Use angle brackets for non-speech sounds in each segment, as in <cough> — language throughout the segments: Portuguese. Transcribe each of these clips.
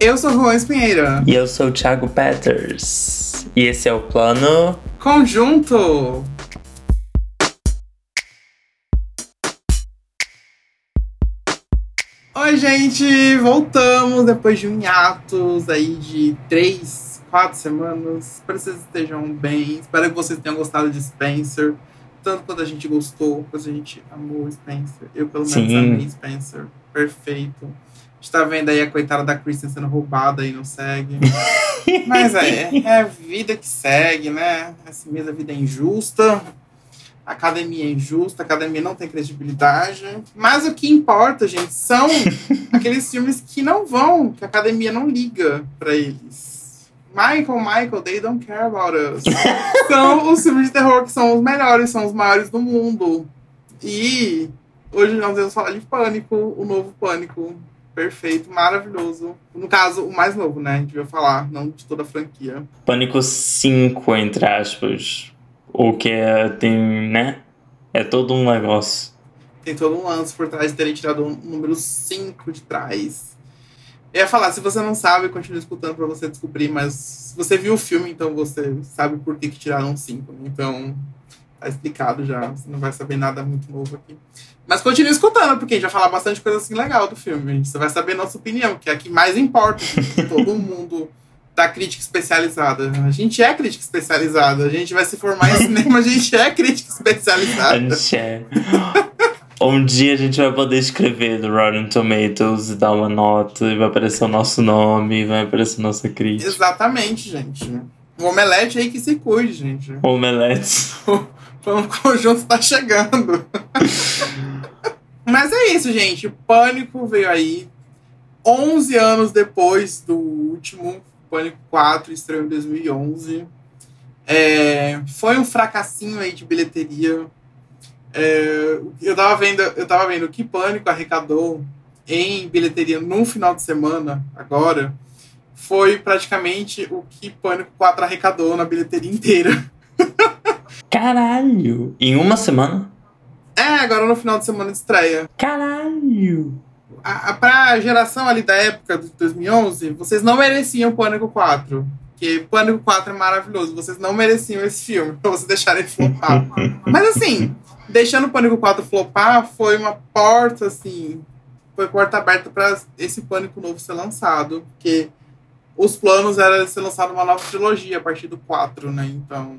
Eu sou Juan Espinheira. E eu sou o Thiago Peters. E esse é o plano. Conjunto! Oi, gente! Voltamos depois de um hiatus aí de três, quatro semanas. Espero que vocês estejam bem. Espero que vocês tenham gostado de Spencer. Tanto quanto a gente gostou, quanto a gente amou Spencer. Eu, pelo menos, Sim. amei Spencer. Perfeito. A gente tá vendo aí a coitada da Kristen sendo roubada e não segue. <laughs> Mas é, é a vida que segue, né? Assim mesmo, a vida é injusta. A academia é injusta, a academia não tem credibilidade. Mas o que importa, gente, são <laughs> aqueles filmes que não vão, que a academia não liga pra eles. Michael, Michael, they don't care about us. <laughs> são os filmes de terror que são os melhores, são os maiores do mundo. E hoje nós vamos falar de Pânico, o novo Pânico. Perfeito, maravilhoso. No caso, o mais novo, né? A gente vai falar, não de toda a franquia. Pânico 5, entre aspas. O que é, tem, né? É todo um negócio. Tem todo um lance por trás de terem tirado o número 5 de trás. Eu ia falar, se você não sabe, continue escutando pra você descobrir, mas se você viu o filme, então você sabe por que, que tiraram 5. Né? Então, tá explicado já. Você não vai saber nada muito novo aqui. Mas continue escutando, porque a gente vai falar bastante coisa assim legal do filme. Você vai saber a nossa opinião, que é a que mais importa de <laughs> todo mundo da crítica especializada. A gente é crítica especializada. A gente vai se formar em cinema, a gente é crítica A especializada. gente é. Um dia a gente vai poder escrever no Rotten Tomatoes e dar uma nota, e vai aparecer o nosso nome, vai aparecer nossa crítica. Exatamente, gente. O omelete aí que se cuide, gente. Omelete. <laughs> O plano <laughs> conjunto tá chegando. Mas é isso, gente. O Pânico veio aí 11 anos depois do último. Pânico 4 estreou em 2011. É, foi um fracassinho aí de bilheteria. É, eu, tava vendo, eu tava vendo o que Pânico arrecadou em bilheteria num final de semana, agora, foi praticamente o que Pânico 4 arrecadou na bilheteria inteira. Caralho! Em uma semana? É, agora no final de semana de estreia. Caralho! A, a, pra geração ali da época de 2011, vocês não mereciam Pânico 4. Porque Pânico 4 é maravilhoso. Vocês não mereciam esse filme <laughs> pra vocês deixarem flopar. <laughs> Mas assim, deixando o Pânico 4 flopar foi uma porta, assim. Foi porta aberta pra esse Pânico novo ser lançado. Porque os planos era ser lançado uma nova trilogia a partir do 4, né? Então,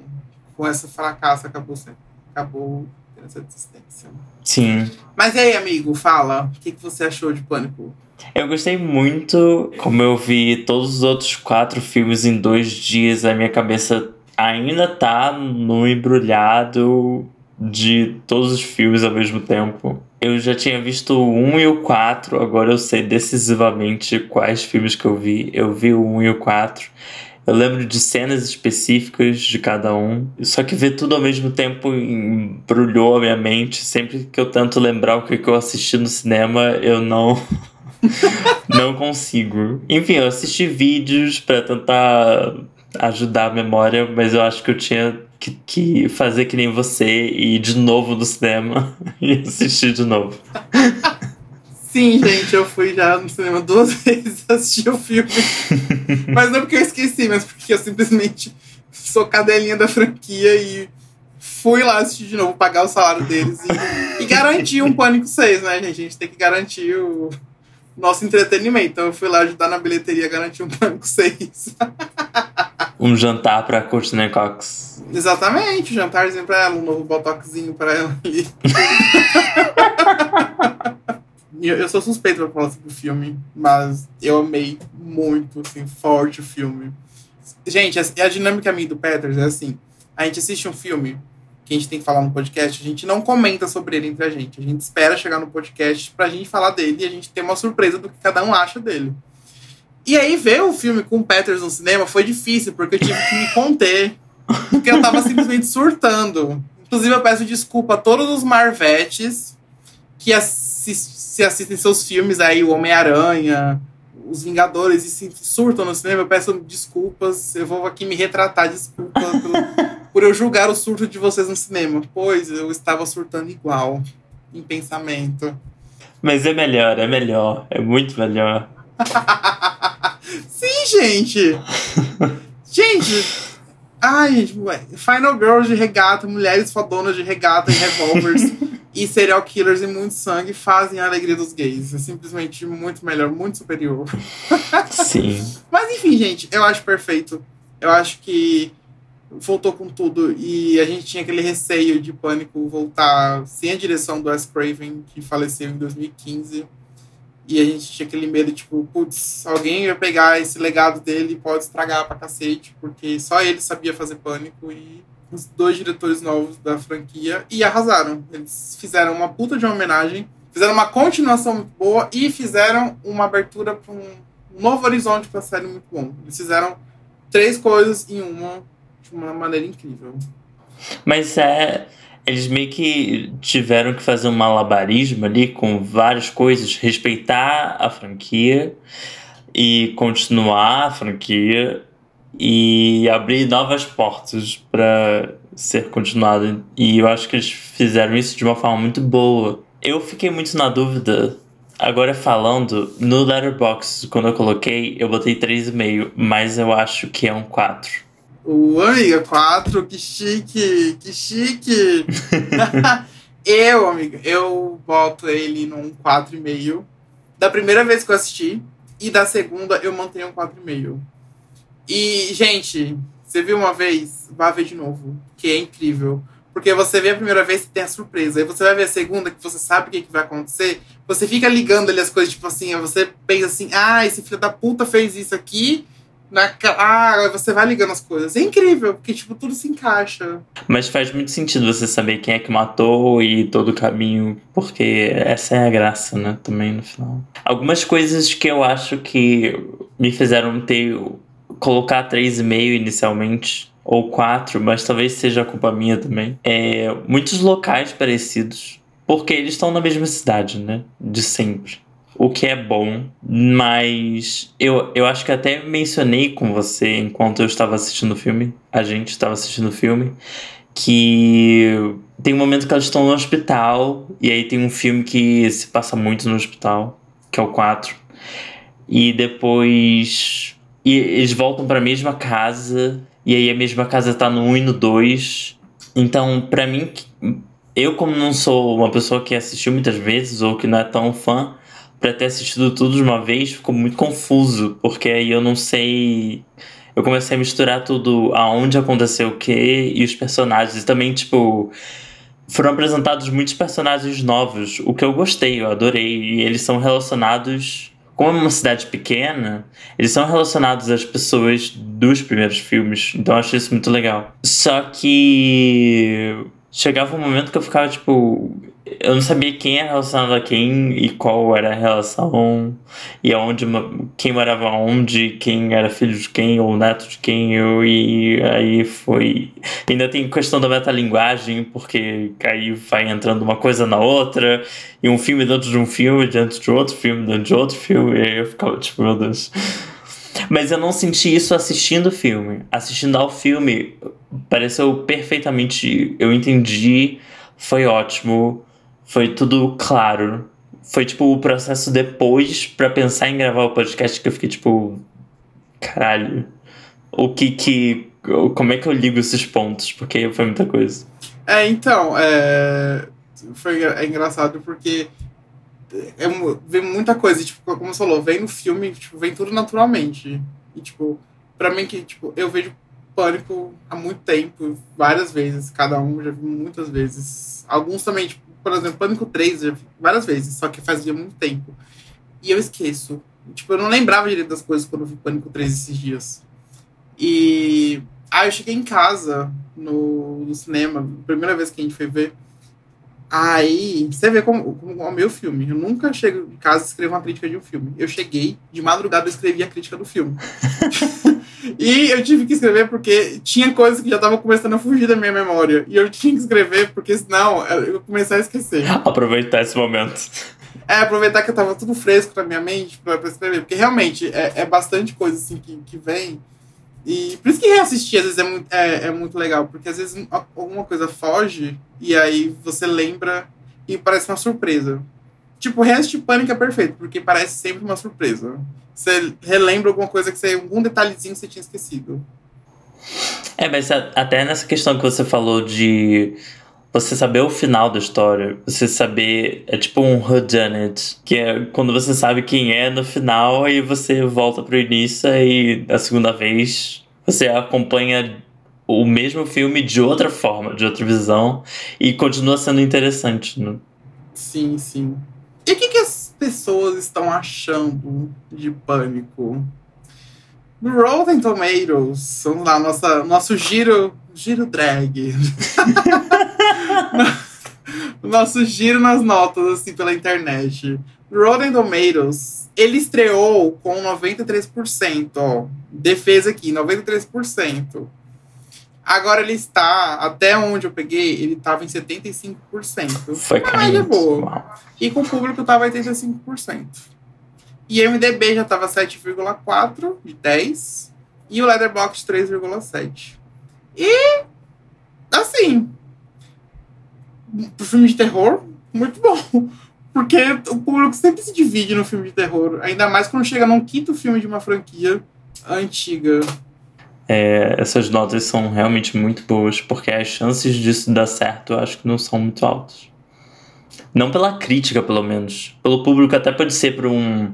com esse fracasso, acabou, sendo, acabou tendo essa desistência. Sim. Mas e aí, amigo, fala. O que, que você achou de Pânico? Eu gostei muito, como eu vi todos os outros quatro filmes em dois dias, a minha cabeça ainda tá no embrulhado de todos os filmes ao mesmo tempo. Eu já tinha visto o 1 e o 4, agora eu sei decisivamente quais filmes que eu vi. Eu vi o 1 e o 4. Eu lembro de cenas específicas de cada um. Só que ver tudo ao mesmo tempo embrulhou a minha mente. Sempre que eu tento lembrar o que eu assisti no cinema, eu não. <laughs> não consigo. Enfim, eu assisti vídeos pra tentar ajudar a memória, mas eu acho que eu tinha que, que fazer que nem você e ir de novo no cinema <laughs> e assistir de novo. <laughs> Sim, gente, eu fui já no cinema duas <laughs> vezes assistir o filme. <laughs> mas não porque eu esqueci, mas porque eu simplesmente sou cadelinha da franquia e fui lá assistir de novo, pagar o salário deles e, e garantir um Pânico 6, né, gente? A gente tem que garantir o nosso entretenimento. Então eu fui lá ajudar na bilheteria a garantir um Pânico 6. <laughs> Um jantar pra Courtney Cox. Exatamente, um jantarzinho pra ela, um novo botoxinho pra ela ali. Eu, eu sou suspeito pra falar sobre o filme, mas eu amei muito, assim, forte o filme. Gente, a, a dinâmica minha do Peters é assim: a gente assiste um filme que a gente tem que falar no podcast, a gente não comenta sobre ele entre a gente. A gente espera chegar no podcast pra gente falar dele e a gente ter uma surpresa do que cada um acha dele. E aí, ver o filme com o Peters no cinema foi difícil, porque eu tive que me conter. Porque eu tava simplesmente surtando. Inclusive, eu peço desculpa a todos os Marvetes que assis se assistem seus filmes aí, o Homem-Aranha, os Vingadores, e se surtam no cinema. Eu peço desculpas. Eu vou aqui me retratar, desculpa pelo, <laughs> por eu julgar o surto de vocês no cinema. Pois eu estava surtando igual, em pensamento. Mas é melhor, é melhor. É muito melhor. <laughs> Sim, gente! <laughs> gente! Ai, Final Girls de regata, mulheres fodonas de regata e revólveres e serial killers e muito sangue fazem a alegria dos gays. É simplesmente muito melhor, muito superior. <laughs> Sim. Mas enfim, gente, eu acho perfeito. Eu acho que voltou com tudo e a gente tinha aquele receio de Pânico voltar sem a direção do Wes Craven, que faleceu em 2015. E a gente tinha aquele medo, tipo, putz, alguém vai pegar esse legado dele e pode estragar pra cacete, porque só ele sabia fazer Pânico e os dois diretores novos da franquia e arrasaram. Eles fizeram uma puta de uma homenagem, fizeram uma continuação muito boa e fizeram uma abertura para um novo horizonte para a série muito bom. Eles fizeram três coisas em uma de uma maneira incrível. Mas é. Eles meio que tiveram que fazer um malabarismo ali com várias coisas, respeitar a franquia e continuar a franquia e abrir novas portas para ser continuado. E eu acho que eles fizeram isso de uma forma muito boa. Eu fiquei muito na dúvida. Agora falando, no Letterboxd, quando eu coloquei, eu botei 3,5, mas eu acho que é um 4. O amiga, 4, que chique, que chique. <laughs> <laughs> eu, amiga, eu boto ele num 4,5. Da primeira vez que eu assisti, e da segunda eu mantenho um 4,5. E, gente, você viu uma vez, vá ver de novo, que é incrível. Porque você vê a primeira vez e tem a surpresa. Aí você vai ver a segunda, que você sabe o que, que vai acontecer. Você fica ligando ali as coisas, tipo assim, você pensa assim, ah, esse filho da puta fez isso aqui na, ah, você vai ligando as coisas. É incrível, porque tipo, tudo se encaixa. Mas faz muito sentido você saber quem é que matou e todo o caminho, porque essa é a graça, né? Também no final. Algumas coisas que eu acho que me fizeram ter. Colocar 3,5 inicialmente. Ou 4, mas talvez seja culpa minha também. É, muitos locais parecidos. Porque eles estão na mesma cidade, né? De sempre o que é bom, mas eu, eu acho que até mencionei com você enquanto eu estava assistindo o filme, a gente estava assistindo o filme, que tem um momento que elas estão no hospital, e aí tem um filme que se passa muito no hospital, que é o 4. E depois e eles voltam para a mesma casa, e aí a mesma casa tá no 1 e no 2. Então, para mim, eu como não sou uma pessoa que assistiu muitas vezes ou que não é tão fã, para ter assistido tudo de uma vez ficou muito confuso, porque aí eu não sei. Eu comecei a misturar tudo aonde aconteceu o que e os personagens. E também, tipo, foram apresentados muitos personagens novos, o que eu gostei, eu adorei. E eles são relacionados. Como é uma cidade pequena, eles são relacionados às pessoas dos primeiros filmes. Então eu achei isso muito legal. Só que chegava um momento que eu ficava tipo eu não sabia quem era relacionado a quem e qual era a relação e aonde quem morava onde, quem era filho de quem ou neto de quem, eu, e aí foi. Ainda tem questão da metalinguagem, porque aí vai entrando uma coisa na outra, e um filme dentro de um filme, dentro de outro filme, dentro de outro filme, e aí eu ficava tipo, meu Deus. Mas eu não senti isso assistindo o filme. Assistindo ao filme, pareceu perfeitamente. Eu entendi, foi ótimo foi tudo claro. Foi tipo o processo depois para pensar em gravar o podcast que eu fiquei tipo. Caralho. O que que. Como é que eu ligo esses pontos? Porque foi muita coisa. É, então. É, foi é engraçado porque. É, vem muita coisa, tipo, como você falou, vem no filme, tipo, vem tudo naturalmente. E, tipo, pra mim que, tipo, eu vejo Pânico há muito tempo, várias vezes, cada um, já vi muitas vezes. Alguns também, tipo, por exemplo, Pânico 3, já vi várias vezes, só que fazia muito tempo. E eu esqueço. Tipo, eu não lembrava direito das coisas quando eu vi Pânico 3 esses dias. E. Ah, eu cheguei em casa no, no cinema, primeira vez que a gente foi ver. Aí, você vê como, como é o meu filme. Eu nunca chego em casa e escrevo uma crítica de um filme. Eu cheguei, de madrugada eu escrevi a crítica do filme. <laughs> E eu tive que escrever porque tinha coisas que já estavam começando a fugir da minha memória. E eu tinha que escrever porque senão eu comecei a esquecer. Aproveitar esse momento. É, aproveitar que eu tava tudo fresco na minha mente pra, pra escrever. Porque realmente é, é bastante coisa assim que, que vem. E por isso que reassistir às vezes é muito, é, é muito legal. Porque às vezes alguma coisa foge e aí você lembra e parece uma surpresa. Tipo, reassistir Pânico é perfeito, porque parece sempre uma surpresa. Você relembra alguma coisa que você. algum detalhezinho que você tinha esquecido. É, mas até nessa questão que você falou de você saber o final da história, você saber. É tipo um whodunit, que é quando você sabe quem é no final e você volta pro início e a segunda vez você acompanha o mesmo filme de outra forma, de outra visão e continua sendo interessante, né? Sim, sim. E o que, que as pessoas estão achando de pânico? No Rotten Tomatoes, vamos lá, nossa, nosso giro, giro drag. <laughs> <laughs> nosso giro nas notas, assim, pela internet. Rotten Tomatoes, ele estreou com 93%, ó. Defesa aqui, 93%. Agora ele está, até onde eu peguei, ele estava em 75%. Foi uma média boa. E com o público estava 85%. E o MDB já estava 7,4 de 10. E o Leatherbox 3,7. E, assim, pro filme de terror, muito bom. <laughs> Porque o público sempre se divide no filme de terror. Ainda mais quando chega num quinto filme de uma franquia antiga. É, essas notas são realmente muito boas, porque as chances disso dar certo eu acho que não são muito altas. Não pela crítica, pelo menos. Pelo público até pode ser por um,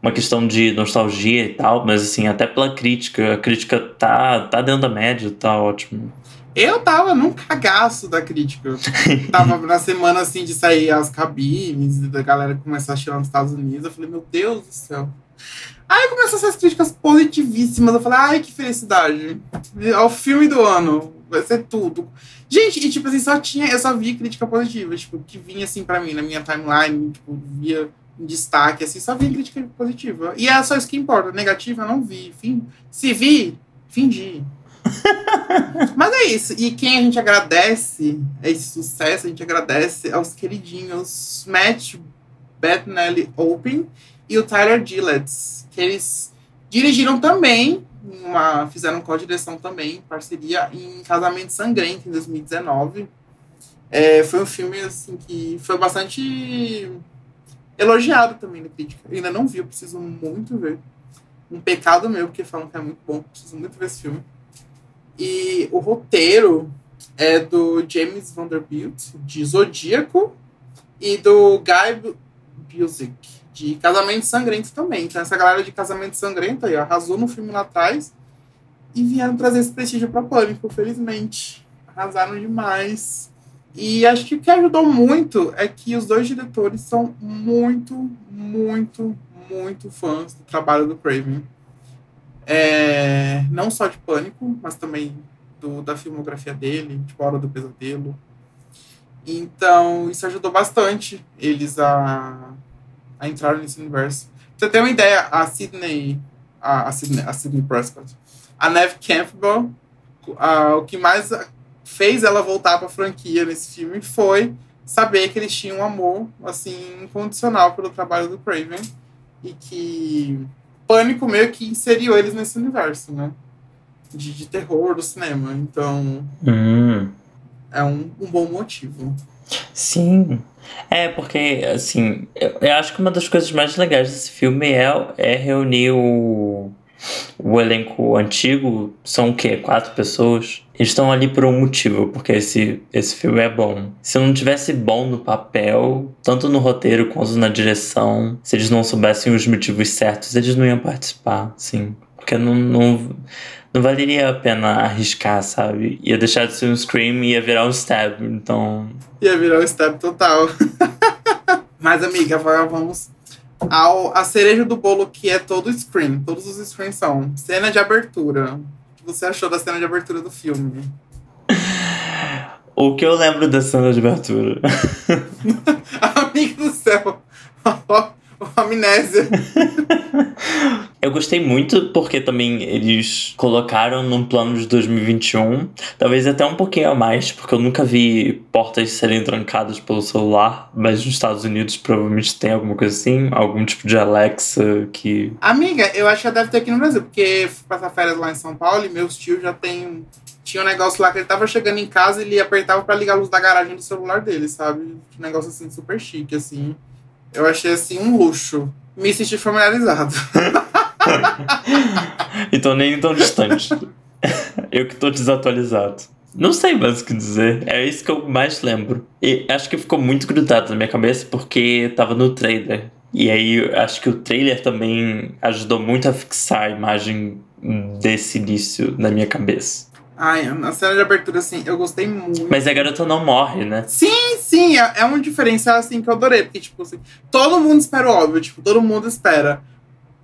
uma questão de nostalgia e tal, mas assim, até pela crítica. A crítica tá, tá dentro da média, tá ótimo. Eu tava num cagaço da crítica. <laughs> tava na semana assim de sair as cabines, da galera começar a tirar nos Estados Unidos. Eu falei, meu Deus do céu. Aí começou essas críticas positivíssimas. Eu falei, ai, que felicidade. É o filme do ano. Vai ser tudo. Gente, e tipo assim, só tinha, eu só via crítica positiva, tipo, que vinha assim pra mim, na minha timeline, tipo, via em destaque, assim, só via crítica positiva. E é só isso que importa. Negativa eu não vi. Fim, se vi, fingi. <laughs> Mas é isso. E quem a gente agradece esse sucesso, a gente agradece aos queridinhos Matt Bettinelli Open e o Tyler Gillett, que eles dirigiram também, uma, fizeram co-direção também, parceria em Casamento Sangrento, em 2019. É, foi um filme assim que foi bastante elogiado também na crítica. Eu ainda não vi, eu preciso muito ver. Um pecado meu, porque falam que é muito bom, preciso muito ver esse filme. E o roteiro é do James Vanderbilt, de Zodíaco, e do Guy Busick, de Casamento Sangrento também. Então, essa galera de Casamento Sangrento aí arrasou no filme lá atrás e vieram trazer esse prestígio para Pânico, felizmente. Arrasaram demais. E acho que o que ajudou muito é que os dois diretores são muito, muito, muito fãs do trabalho do Craven. É, não só de Pânico, mas também do, da filmografia dele, tipo Hora do Pesadelo. Então, isso ajudou bastante eles a a entrar nesse universo. Pra você ter uma ideia, a Sydney, a, a Sydney, a Prescott, a Neve Campbell, a, o que mais fez ela voltar para a franquia nesse filme foi saber que eles tinham um amor assim incondicional pelo trabalho do Craven e que Pânico meio que inseriu eles nesse universo, né? De, de terror do cinema. Então hum. é um, um bom motivo. Sim. É, porque, assim, eu, eu, acho que uma das coisas mais legais desse filme é, é reunir o, o elenco antigo. São o quê? Quatro pessoas? Eles estão ali por um motivo, porque esse, esse filme é bom. Se não tivesse bom no papel, tanto no roteiro quanto na direção, se eles não soubessem os motivos certos, eles não iam participar, sim. Porque não, não não valeria a pena arriscar, sabe? Ia deixar de ser um Scream e ia virar um Stab, então... Ia virar um Stab total. <laughs> Mas, amiga, vamos ao a cereja do bolo que é todo Scream. Todos os Screams são. Cena de abertura. O que você achou da cena de abertura do filme? O que eu lembro da cena de abertura? <laughs> Amigo do céu. <laughs> <laughs> Amnésia. <laughs> Eu gostei muito porque também eles colocaram num plano de 2021, talvez até um pouquinho a mais, porque eu nunca vi portas serem trancadas pelo celular, mas nos Estados Unidos provavelmente tem alguma coisa assim, algum tipo de Alexa que. Amiga, eu acho que deve ter aqui no Brasil, porque fui passar férias lá em São Paulo e meus tios já tem. Tinha um negócio lá que ele tava chegando em casa e ele apertava para ligar a luz da garagem do celular dele, sabe? Um negócio assim super chique, assim. Eu achei assim um luxo. Me senti familiarizado. <laughs> então nem tão distante. eu que tô desatualizado. Não sei mais o que dizer. É isso que eu mais lembro. E acho que ficou muito grudado na minha cabeça porque tava no trailer. E aí acho que o trailer também ajudou muito a fixar a imagem desse início na minha cabeça. Ai, na cena de abertura, assim, eu gostei muito. Mas a garota não morre, né? Sim, sim, é, é um diferencial, assim, que eu adorei. Porque, tipo, assim, todo mundo espera o óbvio, tipo, todo mundo espera.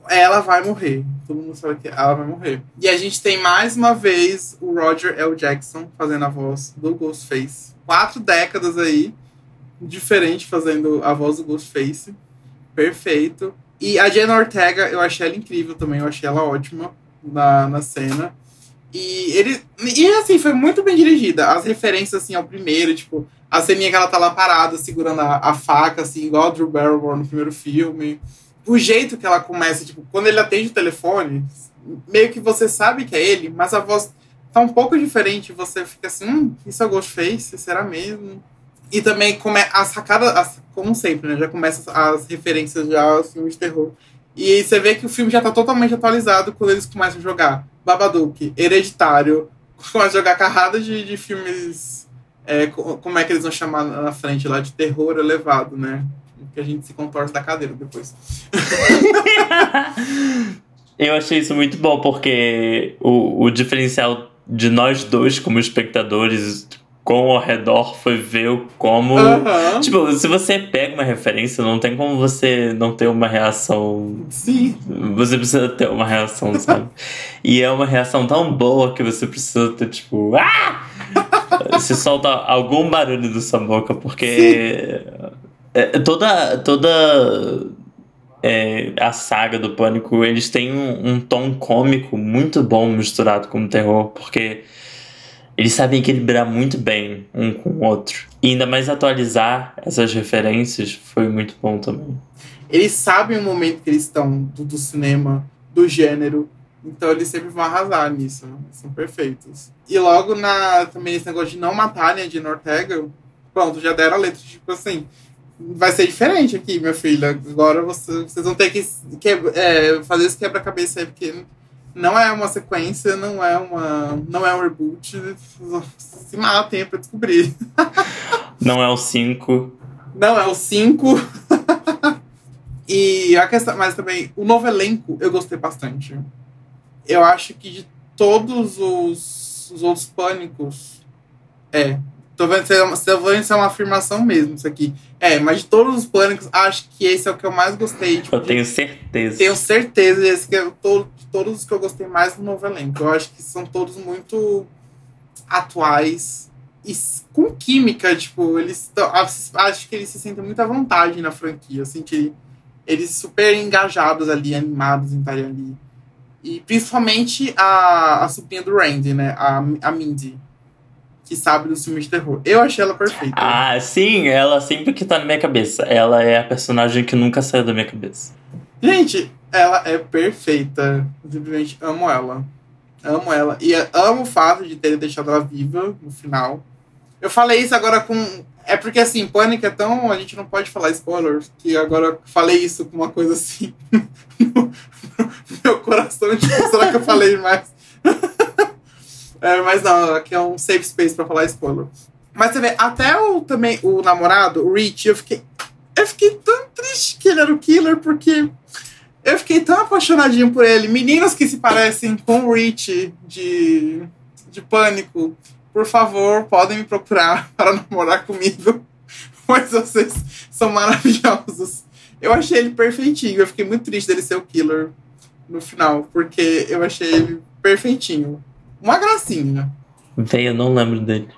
Ela vai morrer. Todo mundo sabe que ela vai morrer. E a gente tem mais uma vez o Roger L. Jackson fazendo a voz do Ghostface. Quatro décadas aí, diferente fazendo a voz do Ghostface. Perfeito. E a Jenna Ortega, eu achei ela incrível também, eu achei ela ótima na, na cena. E ele. E assim, foi muito bem dirigida. As referências, assim, ao primeiro, tipo, a ceninha que ela tá lá parada, segurando a, a faca, assim, igual a Drew Barrymore no primeiro filme. O jeito que ela começa, tipo, quando ele atende o telefone, meio que você sabe que é ele, mas a voz tá um pouco diferente. Você fica assim, hum, isso é Ghostface? Será mesmo? E também como é a sacada, as, como sempre, né? Já começa as referências já aos filmes de terror. E você vê que o filme já tá totalmente atualizado quando eles começam a jogar Babadook, Hereditário, começam a jogar carrada de, de filmes. É, como é que eles vão chamar na frente lá? De terror elevado, né? Que a gente se contorce da cadeira depois. <laughs> Eu achei isso muito bom, porque o, o diferencial de nós dois como espectadores com ao redor foi ver como. Uhum. Tipo, se você pega uma referência, não tem como você não ter uma reação. Sim. Você precisa ter uma reação, sabe? e é uma reação tão boa que você precisa ter, tipo. Ah! você solta algum barulho da sua boca, porque. É, toda. toda é, a saga do Pânico, eles têm um, um tom cômico muito bom misturado com o terror, porque eles sabem equilibrar muito bem um com o outro. E ainda mais atualizar essas referências foi muito bom também. Eles sabem o momento que eles estão do, do cinema, do gênero. Então eles sempre vão arrasar nisso. Né? São perfeitos. E logo na também esse negócio de não matarem a Gina Ortega, pronto, já deram a letra, tipo assim. Vai ser diferente aqui, minha filha. Agora você, vocês vão ter que, que é, fazer esse quebra-cabeça aí, porque não é uma sequência, não é uma. não é um reboot. Se matem pra descobrir. <laughs> Não é o 5. Não é o 5. <laughs> e a questão. Mas também, o novo elenco eu gostei bastante. Eu acho que de todos os, os outros pânicos. É, Tô vendo se é, uma, tô vendo se é uma afirmação mesmo isso aqui. É, mas de todos os pânicos, acho que esse é o que eu mais gostei. Tipo, eu tenho certeza. Tenho certeza. Esse que é todo, todos os que eu gostei mais do novo elenco. Eu acho que são todos muito atuais e com química, tipo, eles acho que eles se sentem muito à vontade na franquia, assim, que eles super engajados ali, animados em estarem ali. E principalmente a, a sobrinha do Randy, né? A, a Mindy que sabe dos filmes de terror. Eu achei ela perfeita. Ah, sim, ela sempre que tá na minha cabeça. Ela é a personagem que nunca saiu da minha cabeça. Gente, ela é perfeita. Simplesmente amo ela. Amo ela. E amo o fato de ter deixado ela viva no final. Eu falei isso agora com. É porque assim, Pânico é tão. A gente não pode falar spoilers. Que agora falei isso com uma coisa assim. <laughs> meu coração, tipo, será que eu falei mais? <laughs> É, mas não, aqui é um safe space pra falar spoiler. Mas você vê, até o, também, o namorado, o Rich, eu fiquei. Eu fiquei tão triste que ele era o killer, porque eu fiquei tão apaixonadinho por ele. Meninos que se parecem com o Rich de, de pânico, por favor, podem me procurar <laughs> para namorar comigo. <laughs> Pois vocês são maravilhosos. Eu achei ele perfeitinho. Eu fiquei muito triste dele ser o killer no final, porque eu achei ele perfeitinho. Uma gracinha. Véi, eu não lembro dele.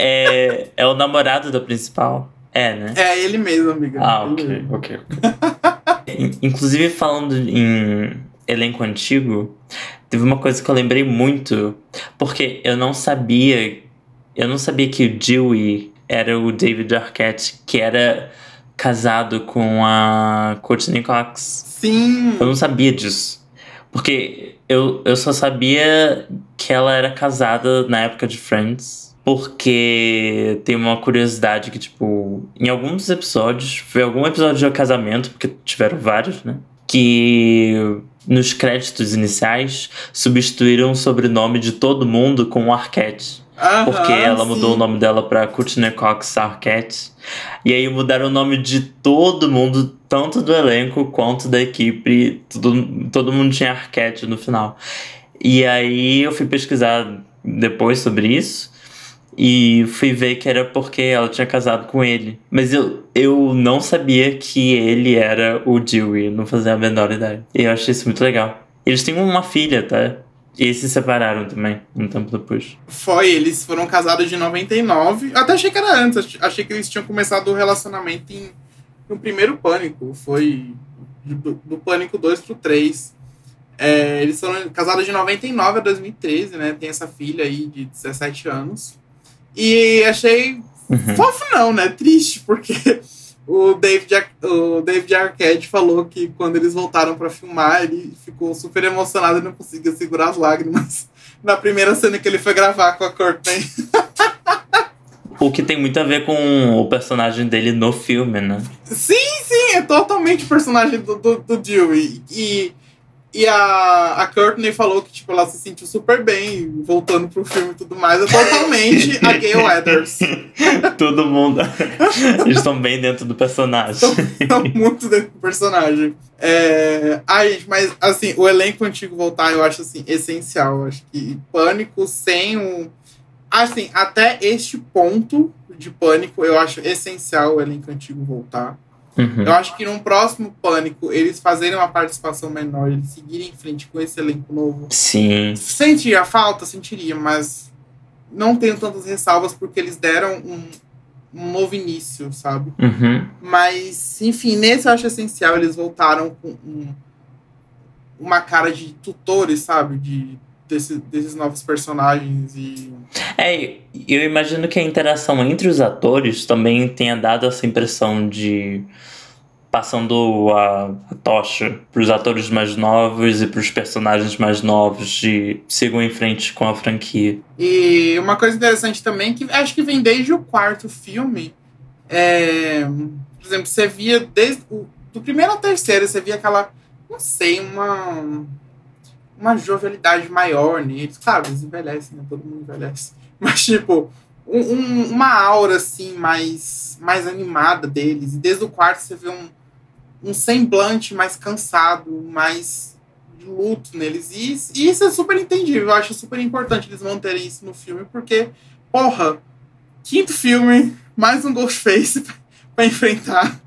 é, é o namorado da principal? É, né? É ele mesmo, amiga. Ah, ok, ok, ok. <laughs> Inclusive, falando em elenco antigo, teve uma coisa que eu lembrei muito, porque eu não sabia. Eu não sabia que o Dewey era o David Arquette, que era casado com a Courtney Cox. Sim! Eu não sabia disso. Porque eu, eu só sabia que ela era casada na época de Friends porque tem uma curiosidade que, tipo, em alguns episódios, foi algum episódio de casamento, porque tiveram vários, né? Que nos créditos iniciais substituíram o sobrenome de todo mundo com Arquette. Aham, Porque ela sim. mudou o nome dela pra Courtney Cox Arquette. E aí mudaram o nome de todo mundo, tanto do elenco quanto da equipe. Todo, todo mundo tinha Arquette no final. E aí eu fui pesquisar depois sobre isso. E fui ver que era porque ela tinha casado com ele. Mas eu, eu não sabia que ele era o Dewey. Não fazia a menor ideia. E eu achei isso muito legal. Eles têm uma filha, tá? E se separaram também, um tempo depois. Foi, eles foram casados de 99. Eu até achei que era antes, ach- achei que eles tinham começado o relacionamento em, no primeiro Pânico. Foi do, do Pânico 2 pro 3. É, eles foram casados de 99 a 2013, né? Tem essa filha aí de 17 anos. E achei Uhum. Fofo não, né? Triste, porque <laughs> o David, o David Arquette falou que quando eles voltaram pra filmar, ele ficou super emocionado e não conseguia segurar as lágrimas <laughs> na primeira cena que ele foi gravar com a Courtney. <laughs> O que tem muito a ver com o personagem dele no filme, né? Sim, sim, é totalmente o personagem do, do, do Dewey. E, e a, a Courtney falou que tipo, ela se sentiu super bem voltando pro filme e tudo mais. É totalmente a Gail Weathers. <laughs> Todo mundo. Eles estão bem dentro do personagem. Tá muito dentro do personagem. É... Ai, gente, mas assim, o elenco antigo voltar eu acho assim, essencial. Eu acho que pânico sem um. Assim, até este ponto de pânico, eu acho essencial o elenco antigo voltar. Uhum. Eu acho que num próximo pânico, eles fazerem uma participação menor, eles seguirem em frente com esse elenco novo. Sim. Sentiria a falta? Sentiria, mas não tenho tantas ressalvas porque eles deram um, um novo início, sabe? Uhum. Mas, enfim, nesse eu acho essencial. Eles voltaram com um- uma cara de tutores, sabe? De, desse- desses novos personagens. E. É, eu imagino que a interação entre os atores também tenha dado essa impressão de passando a, a tocha pros atores mais novos e pros personagens mais novos de sigam em frente com a franquia. E uma coisa interessante também, que acho que vem desde o quarto filme. É, por exemplo, você via desde. O, do primeiro ao terceiro, você via aquela. Não sei, uma. Uma jovialidade maior neles. Claro, eles envelhecem, né? Todo mundo envelhece. <laughs> Mas, tipo, um- um- uma aura assim mais, mais animada deles. E desde o quarto você vê um, um semblante mais cansado, mais de luto neles. E, isso- e isso é super entendível. Eu acho super importante eles manterem isso no filme, porque, porra, quinto filme, mais um Ghostface <laughs> pra enfrentar.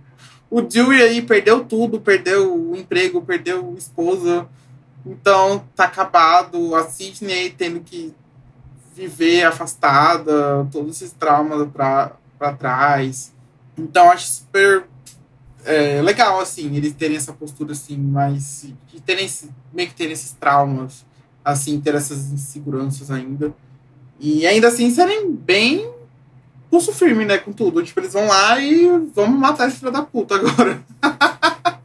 O Dewey aí perdeu tudo, perdeu o emprego, perdeu a esposa. Então tá acabado. A Sidney tendo que viver afastada, todos esses traumas pra, pra trás. Então acho super é, legal, assim, eles terem essa postura, assim, mais. de terem meio que terem esses traumas, assim, ter essas inseguranças ainda. E ainda assim serem bem pulso firme, né, com tudo. Tipo, eles vão lá e vamos matar esse filho da puta agora. <laughs>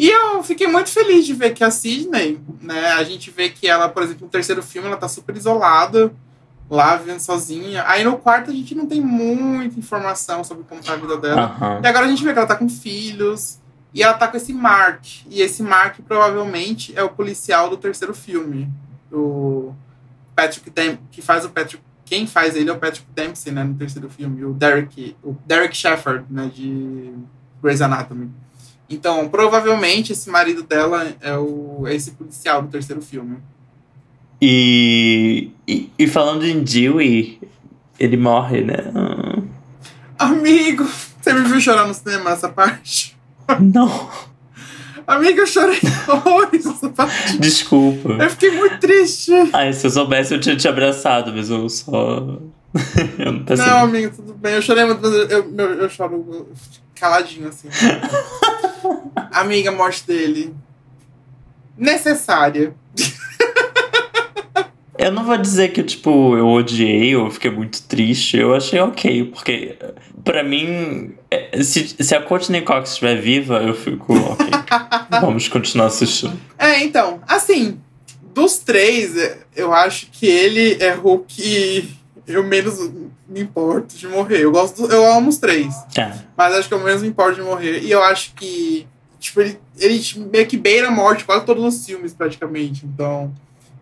e eu fiquei muito feliz de ver que a Sidney, né, a gente vê que ela, por exemplo, no terceiro filme, ela tá super isolada, lá vivendo sozinha. Aí no quarto a gente não tem muita informação sobre como tá a vida dela. Aham. E agora a gente vê que ela tá com filhos. E ela tá com esse Mark. E esse Mark provavelmente é o policial do terceiro filme. O Patrick Dempsey, que faz o Patrick. Quem faz ele é o Patrick Dempsey, né? No terceiro filme. O Derek. O Derek Shepard, né? De Grey's Anatomy. Então, provavelmente esse marido dela é, o, é esse policial do terceiro filme. E, e, e falando em Dewey, ele morre, né? Ah, Amigo! Você me viu chorar no cinema nessa parte? Não, Amigo, eu chorei horrores nessa parte. desculpa. Eu fiquei muito triste. Ai, se eu soubesse, eu tinha te abraçado, mas eu só. <laughs> eu não. Não, amigo, tudo bem. Eu chorei muito, mas eu, eu, eu choro caladinho, assim. <laughs> Amiga, morte dele. Necessária. <laughs> Eu não vou dizer que, tipo, eu odiei ou fiquei muito triste. Eu achei ok, porque pra mim, é, se, se a Courtney Cox estiver viva, eu fico ok. <laughs> Vamos continuar assistindo. É, então, assim, dos três, eu acho que ele é o que eu menos me importo de morrer. Eu gosto do, eu amo os três. É. Mas acho que eu menos me importo de morrer. E eu acho que. Tipo, ele, ele meio que beira a morte quase todos os filmes, praticamente. Então.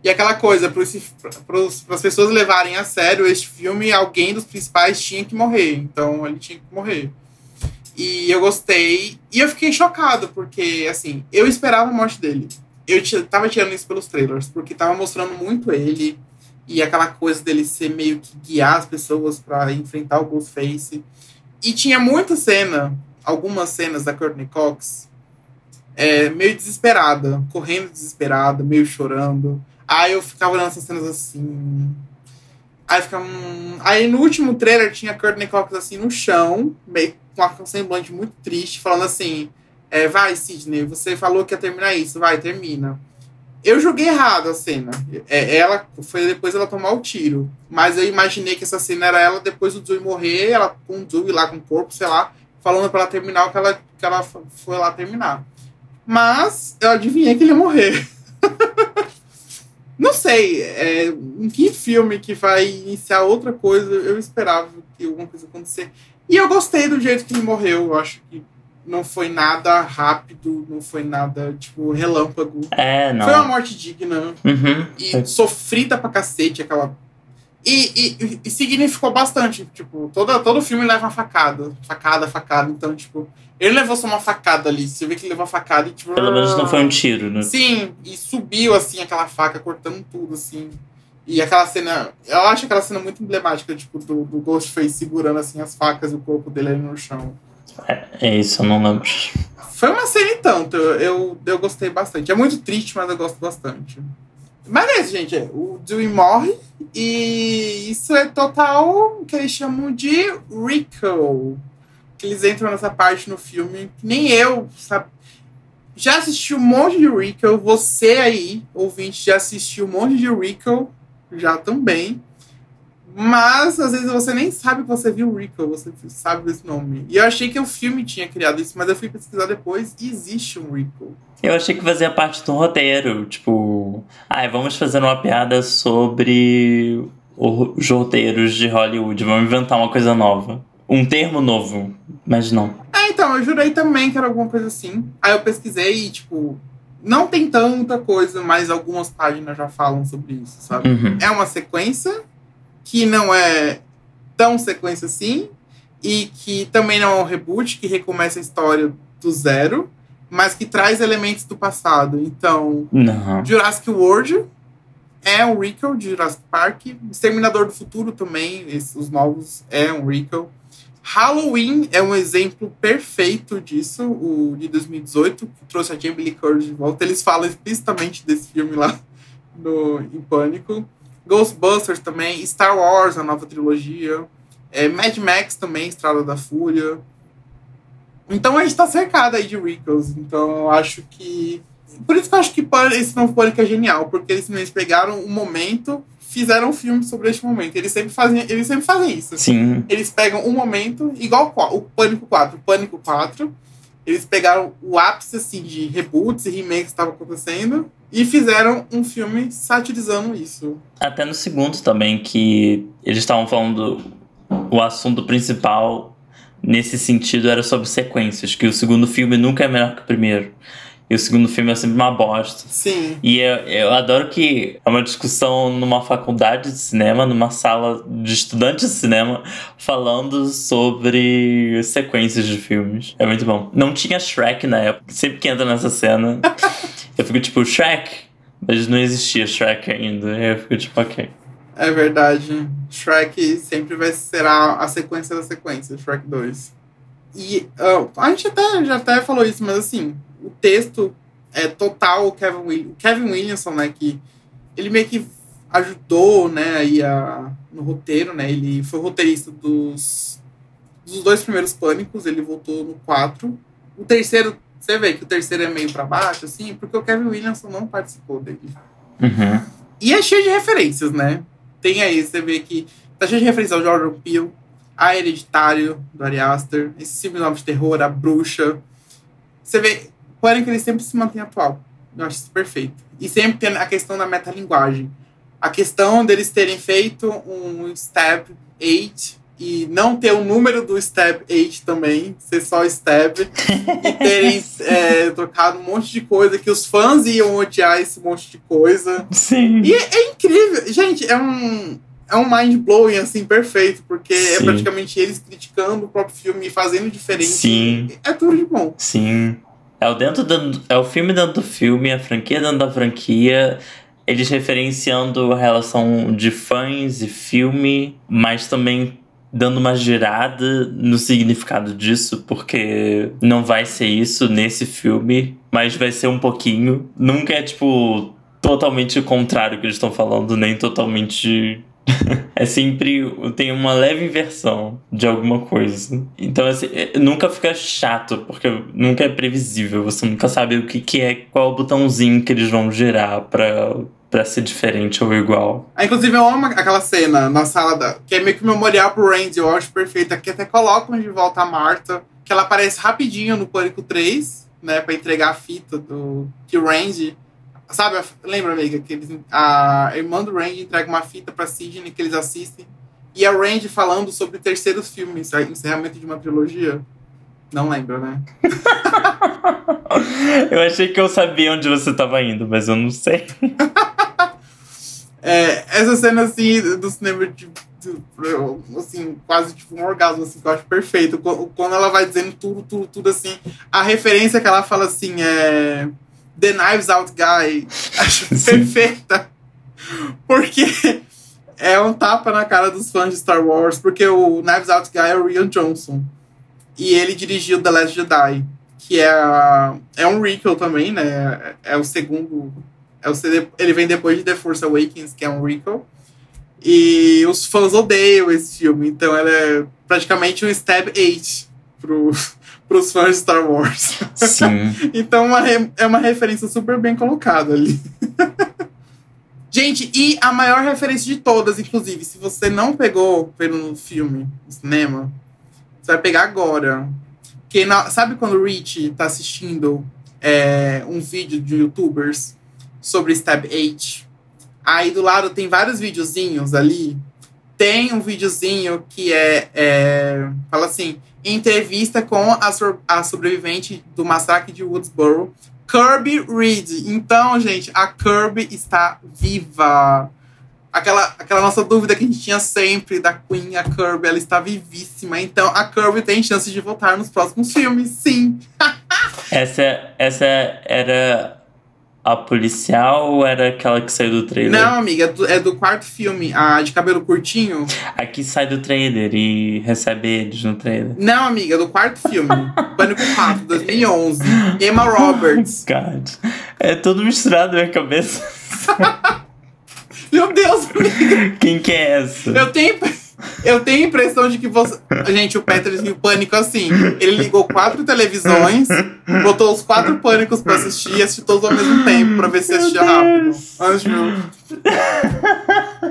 E aquela coisa, para as pessoas levarem a sério este filme, alguém dos principais tinha que morrer. Então ele tinha que morrer. E eu gostei. E eu fiquei chocado, porque, assim, eu esperava a morte dele. Eu tava tirando isso pelos trailers, porque tava mostrando muito ele. E aquela coisa dele ser meio que guiar as pessoas para enfrentar o Ghostface. E tinha muita cena, algumas cenas da Courtney Cox, é, meio desesperada, correndo desesperada, meio chorando. Aí eu ficava olhando essas cenas assim. Aí ficava. Hum... Aí no último trailer tinha Courtney Cox assim no chão, meio com um semblante muito triste, falando assim: é, vai, Sidney, você falou que ia terminar isso, vai, termina. Eu joguei errado a cena. É, ela foi depois ela tomar o tiro. Mas eu imaginei que essa cena era ela depois do Dewey morrer, ela com o Dewey lá com o corpo, sei lá, falando para ela terminar o que ela, que ela foi lá terminar. Mas eu adivinhei que ele ia morrer. Não sei, é, em que filme que vai iniciar outra coisa, eu esperava que alguma coisa acontecer. E eu gostei do jeito que ele morreu, eu acho que não foi nada rápido, não foi nada, tipo, relâmpago. É, não. Foi uma morte digna. Uhum. E sofrida pra cacete, aquela. E, e, e, significou bastante. Tipo, todo, todo filme leva uma facada. Facada, facada. Então, tipo, ele levou só uma facada ali. Você vê que ele levou a facada e, tipo. Pelo menos não foi um tiro, né? Sim, e subiu, assim, aquela faca, cortando tudo, assim. E aquela cena. Eu acho aquela cena muito emblemática, tipo, do, do Ghostface segurando, assim, as facas e o corpo dele ali no chão. É, é isso, eu não lembro. Foi uma cena e tanto. Eu, eu gostei bastante. É muito triste, mas eu gosto bastante. Mas é isso, gente. O Dewey morre e isso é total que eles chamam de Rico que eles entram nessa parte no filme nem eu, sabe? Já assisti um monte de Rico, você aí, ouvinte, já assistiu um monte de Rico, já também. Mas às vezes você nem sabe que você viu Rico, você sabe desse nome. E eu achei que o filme tinha criado isso, mas eu fui pesquisar depois e existe um Rico. Eu achei que fazia parte do roteiro, tipo, ai, ah, vamos fazer uma piada sobre os roteiros de Hollywood, vamos inventar uma coisa nova um termo novo, mas não. É, então, eu jurei também que era alguma coisa assim. Aí eu pesquisei e, tipo, não tem tanta coisa, mas algumas páginas já falam sobre isso, sabe? Uhum. É uma sequência que não é tão sequência assim e que também não é um reboot que recomeça a história do zero, mas que traz elementos do passado. Então, uhum. Jurassic World é um Rico de Jurassic Park, Exterminador do Futuro também, esses, os novos é um Rico. Halloween é um exemplo perfeito disso, o de 2018, que trouxe a Jamie Lee Curtis de volta. Eles falam explicitamente desse filme lá no, em Pânico. Ghostbusters também, Star Wars, a nova trilogia. É, Mad Max também, Estrada da Fúria. Então a gente tá cercado aí de Rickles. Então eu acho que. Por isso que eu acho que esse novo Pânico é genial, porque eles, pegaram um momento fizeram um filme sobre este momento. Eles sempre fazem, eles sempre fazem isso. Sim. Eles pegam um momento, igual o Pânico 4. O Pânico 4, eles pegaram o ápice assim, de reboots e remakes que estavam acontecendo e fizeram um filme satirizando isso. Até no segundo também, que eles estavam falando. O assunto principal nesse sentido era sobre sequências, que o segundo filme nunca é melhor que o primeiro. E o segundo filme é sempre uma bosta. Sim. E eu, eu adoro que é uma discussão numa faculdade de cinema, numa sala de estudantes de cinema, falando sobre sequências de filmes. É muito bom. Não tinha Shrek na época. Sempre que entra nessa cena, <laughs> eu fico tipo, Shrek? Mas não existia Shrek ainda. Eu fico tipo, ok. É verdade. Shrek sempre vai ser a, a sequência da sequência, Shrek 2. E uh, a gente até, já até falou isso, mas assim, o texto é total Kevin, Will Kevin Williamson, né, que ele meio que ajudou, né, aí a, no roteiro, né, ele foi roteirista dos, dos dois primeiros Pânicos, ele voltou no 4. O terceiro, você vê que o terceiro é meio para baixo, assim, porque o Kevin Williamson não participou dele. Uhum. E é cheio de referências, né? Tem aí, você vê que tá cheio de referências ao Jordan Peele, a Hereditário, do Ari Aster, esse filme de terror, A Bruxa. Você vê Porém, que ele sempre se mantém atual. Eu acho isso perfeito. E sempre tem a questão da metalinguagem. A questão deles terem feito um Stab 8 e não ter o número do Stab 8 também, ser só Stab, e terem <laughs> é, trocado um monte de coisa, que os fãs iam odiar esse monte de coisa. Sim. E é, é incrível. Gente, é um. É um mind blowing, assim, perfeito, porque é Sim. praticamente eles criticando o próprio filme e fazendo diferente. Sim. É tudo de bom. Sim. É o, dentro do, é o filme dentro do filme, a franquia dentro da franquia. Eles referenciando a relação de fãs e filme, mas também dando uma girada no significado disso, porque não vai ser isso nesse filme, mas vai ser um pouquinho. Nunca é tipo totalmente o contrário que eles estão falando, nem totalmente <laughs> é sempre tem uma leve inversão de alguma coisa. Então assim, é- nunca fica chato, porque nunca é previsível. Você nunca sabe o que, que é, qual botãozinho que eles vão girar pra, pra ser diferente ou igual. Ah, Inclusive, eu amo aquela cena na sala da. Que é meio que memorial pro Randy, eu acho perfeita. Que até colocam de volta a Marta. Que ela aparece rapidinho no Pânico 3, né? Pra entregar a fita do. Que Randy. Sabe, a- lembra, amiga? Que eles, a irmã do Randy entrega uma fita pra Sidney que eles assistem. E é o Randy falando sobre o terceiro filme, encer- encerramento de uma trilogia. Não lembra, né? <laughs> Eu achei que eu sabia onde você tava indo, mas eu não sei. <laughs> É, essa cena, assim, do cinema, de, de- assim, quase tipo um orgasmo, assim, que eu acho perfeito. Qu- Quando ela vai dizendo tudo, tudo, tudo, assim. A referência que ela fala, assim, é... The Knives Out Guy. <laughs> Acho perfeita. Porque é um tapa na cara dos fãs de Star Wars, porque o Knives Out Guy é o Rian Johnson. E ele dirigiu The Last Jedi, que é, é um requel também, né? É o segundo é o CD, ele vem depois de The Force Awakens, que é um requel. E os fãs odeiam esse filme, então ela é praticamente um Stab 8 pro, pros fãs de Star Wars. Sim. <laughs> Então uma é uma referência super bem colocada ali. <laughs> Gente, e a maior referência de todas, inclusive, se você não pegou pelo filme, no cinema, você vai pegar agora. Que na- sabe quando o Rich tá assistindo é, um vídeo de youtubers sobre Stab 8? Aí do lado tem vários videozinhos ali. Tem um videozinho que é, é fala assim, entrevista com a, a sobrevivente do massacre de Woodsboro, Kirby Reed. Então, gente, a Kirby está viva. Aquela, aquela nossa dúvida que a gente tinha sempre da Queen, a Kirby, ela está vivíssima. Então, a Kirby tem chance de voltar nos próximos filmes, sim. <laughs> Essa, essa era a policial ou era aquela que saiu do trailer? Não, amiga, é do, é do quarto filme, a de cabelo curtinho. Aqui sai do trailer e recebe eles no trailer. Não, amiga, é do quarto filme. Pânico 4, 2011. Emma Roberts. God. É tudo misturado na minha cabeça. <laughs> Meu Deus, amiga. Quem que é essa? Eu tenho, eu tenho a impressão de que você. Gente, o Peters viu pânico assim. Ele ligou quatro televisões, botou os quatro pânicos pra assistir e assistiu todos ao mesmo tempo pra ver se assistia rápido. Antes de...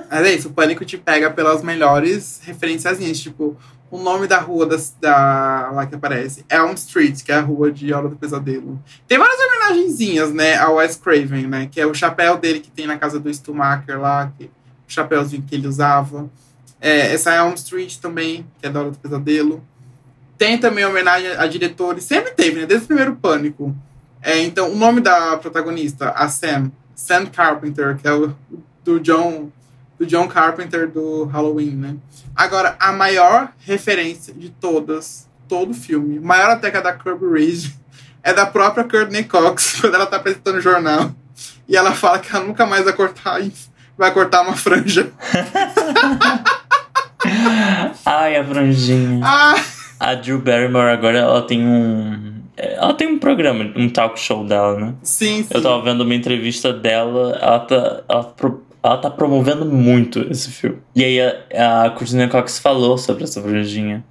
Mas é isso, o pânico te pega pelas melhores referências, tipo, o nome da rua da, da, lá que aparece. Elm Street, que é a rua de Hora do Pesadelo. Tem várias homenagenzinhas, né, ao Wes Craven, né? Que é o chapéu dele que tem na casa do Stumacher lá, que, o chapéuzinho que ele usava. É, essa é Elm Street também, que é da Hora do Pesadelo. Tem também homenagem a diretores, sempre teve, né? Desde o primeiro Pânico. É, então, o nome da protagonista, a Sam, Sam Carpenter, que é o do John, do John Carpenter do Halloween, né? Agora, a maior referência de todas, todo filme, maior até que a da Kirby Reed, é da própria Courtney Cox, <laughs> quando ela tá apresentando o jornal. E ela fala que ela nunca mais vai cortar, vai cortar uma franja. <laughs> Ai, a franjinha. Ah! A Drew Barrymore agora ela tem um. Ela tem um programa, um talk show dela, né? Sim, sim. Eu tava vendo uma entrevista dela, ela tá, ela, ela tá promovendo muito esse filme. E aí a, a Courtney Cox falou sobre essa franjinha.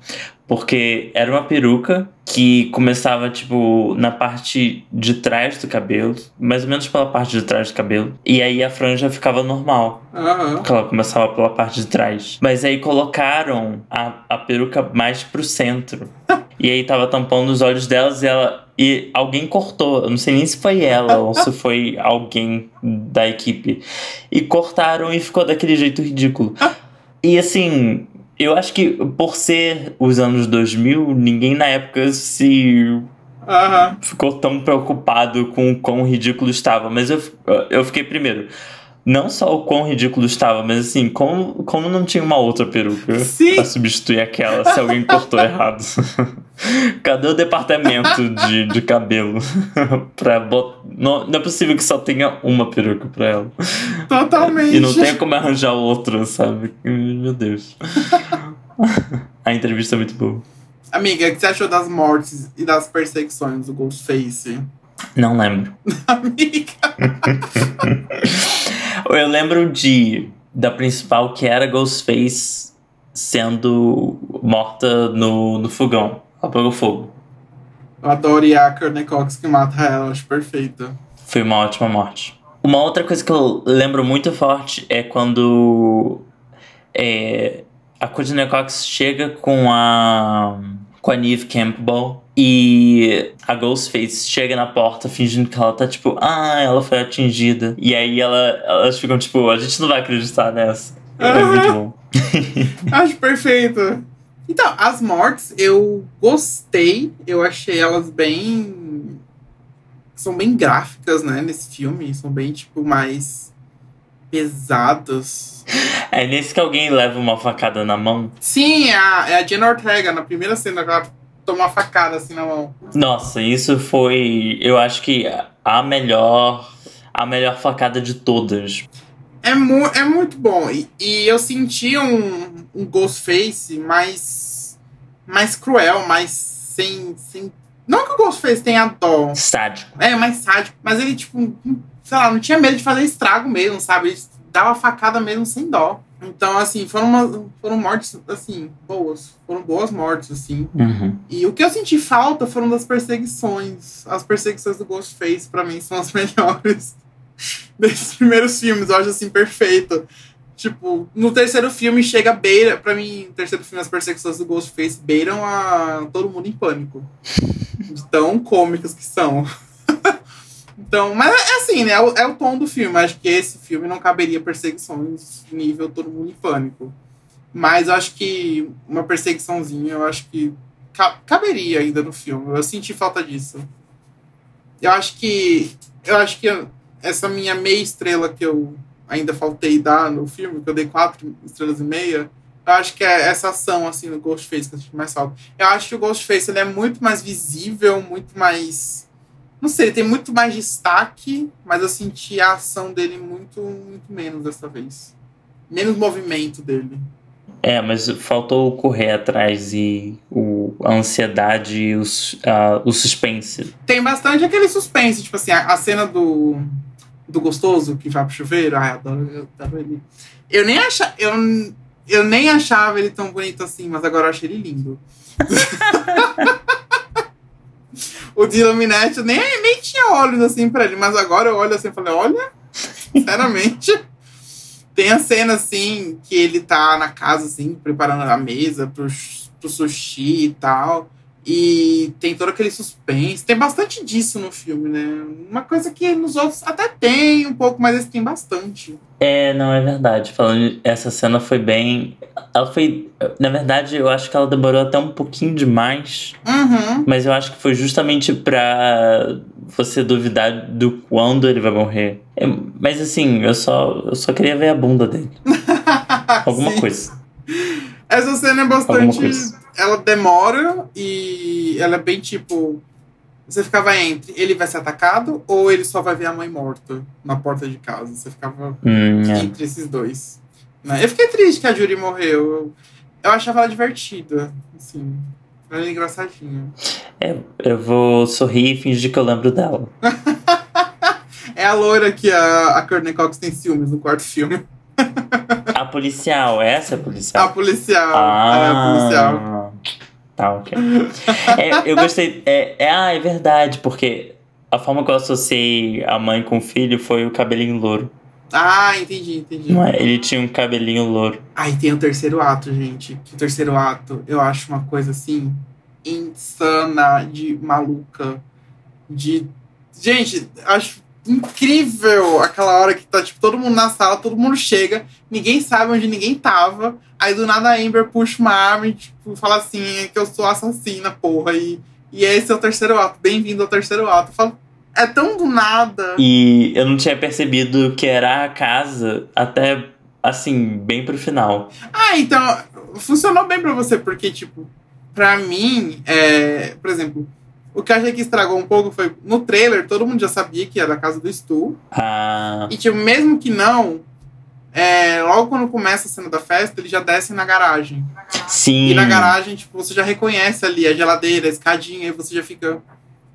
Porque era uma peruca que começava, tipo, na parte de trás do cabelo, mais ou menos pela parte de trás do cabelo. E aí a franja ficava normal. Aham. Porque ela começava pela parte de trás. Mas aí colocaram a, a peruca mais pro centro. <laughs> e aí tava tampando os olhos delas e ela. e alguém cortou. Eu não sei nem se foi ela ou se foi alguém da equipe. E cortaram e ficou daquele jeito ridículo. <laughs> E assim, eu acho que por ser os anos 2000, ninguém na época se Aham. ficou tão preocupado com o quão ridículo estava. Mas eu, eu fiquei primeiro. Não só o quão ridículo estava, mas assim, como, como não tinha uma outra peruca Sim. pra substituir aquela se alguém cortou errado? <laughs> Cadê o departamento de, de cabelo? <laughs> pra bot... não, não é possível que só tenha uma peruca pra ela. Totalmente. E não tem como arranjar outra, sabe? Meu Deus. <laughs> A entrevista é muito boa. Amiga, o que você achou das mortes e das perseguições do Ghostface? Não lembro. Amiga. Eu lembro de da principal que era Ghostface sendo morta no, no fogão. Ela pegou fogo. Eu adoro e a Courtney Cox que mata ela, acho perfeita. Foi uma ótima morte. Uma outra coisa que eu lembro muito forte é quando é, a Courtney Cox chega com a com a Neve Campbell e a Ghostface chega na porta fingindo que ela tá tipo, ah, ela foi atingida. E aí ela, elas ficam tipo, a gente não vai acreditar nessa. É muito bom. <laughs> Acho perfeito. Então, as mortes eu gostei. Eu achei elas bem. São bem gráficas, né? Nesse filme. São bem, tipo, mais pesadas. É nesse que alguém leva uma facada na mão. Sim, é a, é a Jenna Ortega, na primeira cena, que ela toma uma facada assim na mão. Nossa, isso foi, eu acho que a melhor, a melhor facada de todas. É, mu é muito bom. E, e eu senti um, um Ghostface mais. mais cruel, mais sem. sem... Não que o Ghostface tenha dó. Sádico. É, mais sádico. Mas ele, tipo, sei lá, não tinha medo de fazer estrago mesmo, sabe? Ele dava facada mesmo sem dó. Então, assim, foram, uma, foram mortes, assim, boas. Foram boas mortes, assim. Uhum. E o que eu senti falta foram das perseguições. As perseguições do Ghostface, pra mim, são as <laughs> melhores desses primeiros filmes. Eu acho, assim, perfeito. Tipo, no terceiro filme chega beira. Pra mim, no terceiro filme, as perseguições do Ghostface beiram a todo mundo em pânico. <laughs> De tão cômicas que são. Então, mas é assim, né? É o, é o tom do filme. Acho que esse filme não caberia perseguições nível todo mundo em pânico. Mas acho que uma perseguiçãozinha, eu acho que ca caberia ainda no filme. Eu senti falta disso. Eu acho que. Eu acho que essa minha meia estrela que eu ainda faltei dar no filme, que eu dei quatro estrelas e meia, eu acho que é essa ação, assim, no Ghostface que eu senti mais falta. Eu acho que o Ghostface ele é muito mais visível, muito mais. Não sei, tem muito mais destaque, mas eu senti a ação dele muito, muito menos dessa vez. Menos movimento dele. É, mas faltou correr atrás e o, a ansiedade e os, uh, o suspense. Tem bastante aquele suspense, tipo assim, a, a cena do, do gostoso que vai pro chuveiro. Ai, adoro, eu adoro ele. Eu nem, acha, eu, eu nem achava ele tão bonito assim, mas agora eu acho ele lindo. <laughs> o eu nem, nem tinha olhos assim pra ele, mas agora eu olho assim e falei, olha, sinceramente. <laughs> Tem a cena, assim, que ele tá na casa, assim, preparando a mesa pro sushi e tal. E tem todo aquele suspense. Tem bastante disso no filme, né? Uma coisa que nos outros até tem um pouco, mas esse tem bastante. É, não, é verdade. Falando, essa cena foi bem. Ela foi. Na verdade, eu acho que ela demorou até um pouquinho demais. Uhum. Mas eu acho que foi justamente pra você duvidar do quando ele vai morrer. É, mas assim, eu só, eu só queria ver a bunda dele. <laughs> Alguma coisa. Essa cena é bastante. Ela demora e ela é bem tipo. Você ficava entre ele vai ser atacado ou ele só vai ver a mãe morta na porta de casa. Você ficava Hum, é. entre esses dois. né? Eu fiquei triste que a Judy morreu. Eu, eu achava ela divertida. Assim. Ela era engraçadinha. É, eu vou sorrir e fingir que eu lembro dela. <laughs> É a loira que a, a Courtney Cox tem ciúmes no quarto filme. <laughs> Policial, essa é a A policial. policial. Ela é a policial. Ah, tá, ok. É, eu gostei. É, é, ah, é verdade, porque a forma que eu associei a mãe com o filho foi o cabelinho louro. Ah, entendi, entendi. Não é? Ele tinha um cabelinho louro. Aí tem o terceiro ato, gente. Que o terceiro ato eu acho uma coisa assim insana de maluca. De. Gente, acho incrível aquela hora que tá, tipo, todo mundo na sala, todo mundo chega, ninguém sabe onde ninguém tava. Aí do nada a Amber puxa uma arma e, tipo, fala assim, é que eu sou assassina, porra. E, e esse é o terceiro ato. Bem-vindo ao terceiro ato. Eu falo, é tão do nada. E eu não tinha percebido que era a casa até, assim, bem pro final. Ah, então, funcionou bem pra você, porque, tipo, pra mim, é, por exemplo, o que eu achei que estragou um pouco foi no trailer, todo mundo já sabia que era a casa do Stu. Ah, E, tipo, mesmo que não, é, logo quando começa a cena da festa, eles já descem na garagem. sim. E na garagem, tipo, você já reconhece ali a geladeira, a escadinha, e você já fica.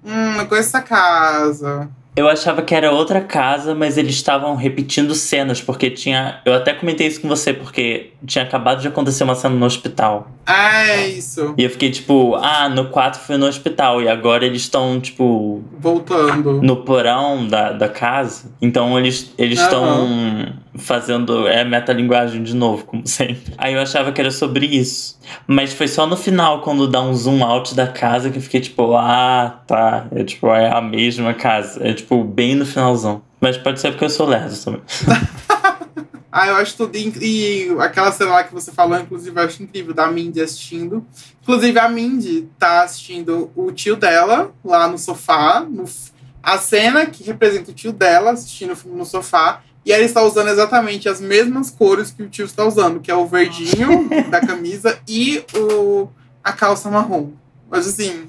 Hum, não conheço essa casa. Eu achava que era outra casa, mas eles estavam repetindo cenas, porque tinha. Eu até comentei isso com você, porque tinha acabado de acontecer uma cena no hospital. É isso. E eu fiquei tipo, ah, no 4 foi no hospital, e agora eles estão, tipo, Voltando. no porão da, da casa. Então eles eles estão fazendo é metalinguagem de novo, como sempre. Aí eu achava que era sobre isso. Mas foi só no final, quando dá um zoom out da casa, que eu fiquei tipo, ah, tá. É tipo, é a mesma casa. É tipo, bem no finalzão. Mas pode ser porque eu sou lerdo também. <laughs> Ah, eu acho tudo. inc- E aquela cena lá que você falou, inclusive, eu acho incrível, da Mindy assistindo. Inclusive, a Mindy tá assistindo o tio dela lá no sofá. No... A cena que representa o tio dela assistindo o filme no sofá. E ela está usando exatamente as mesmas cores que o tio está usando, que é o verdinho <laughs> da camisa e o... a calça marrom. Mas assim,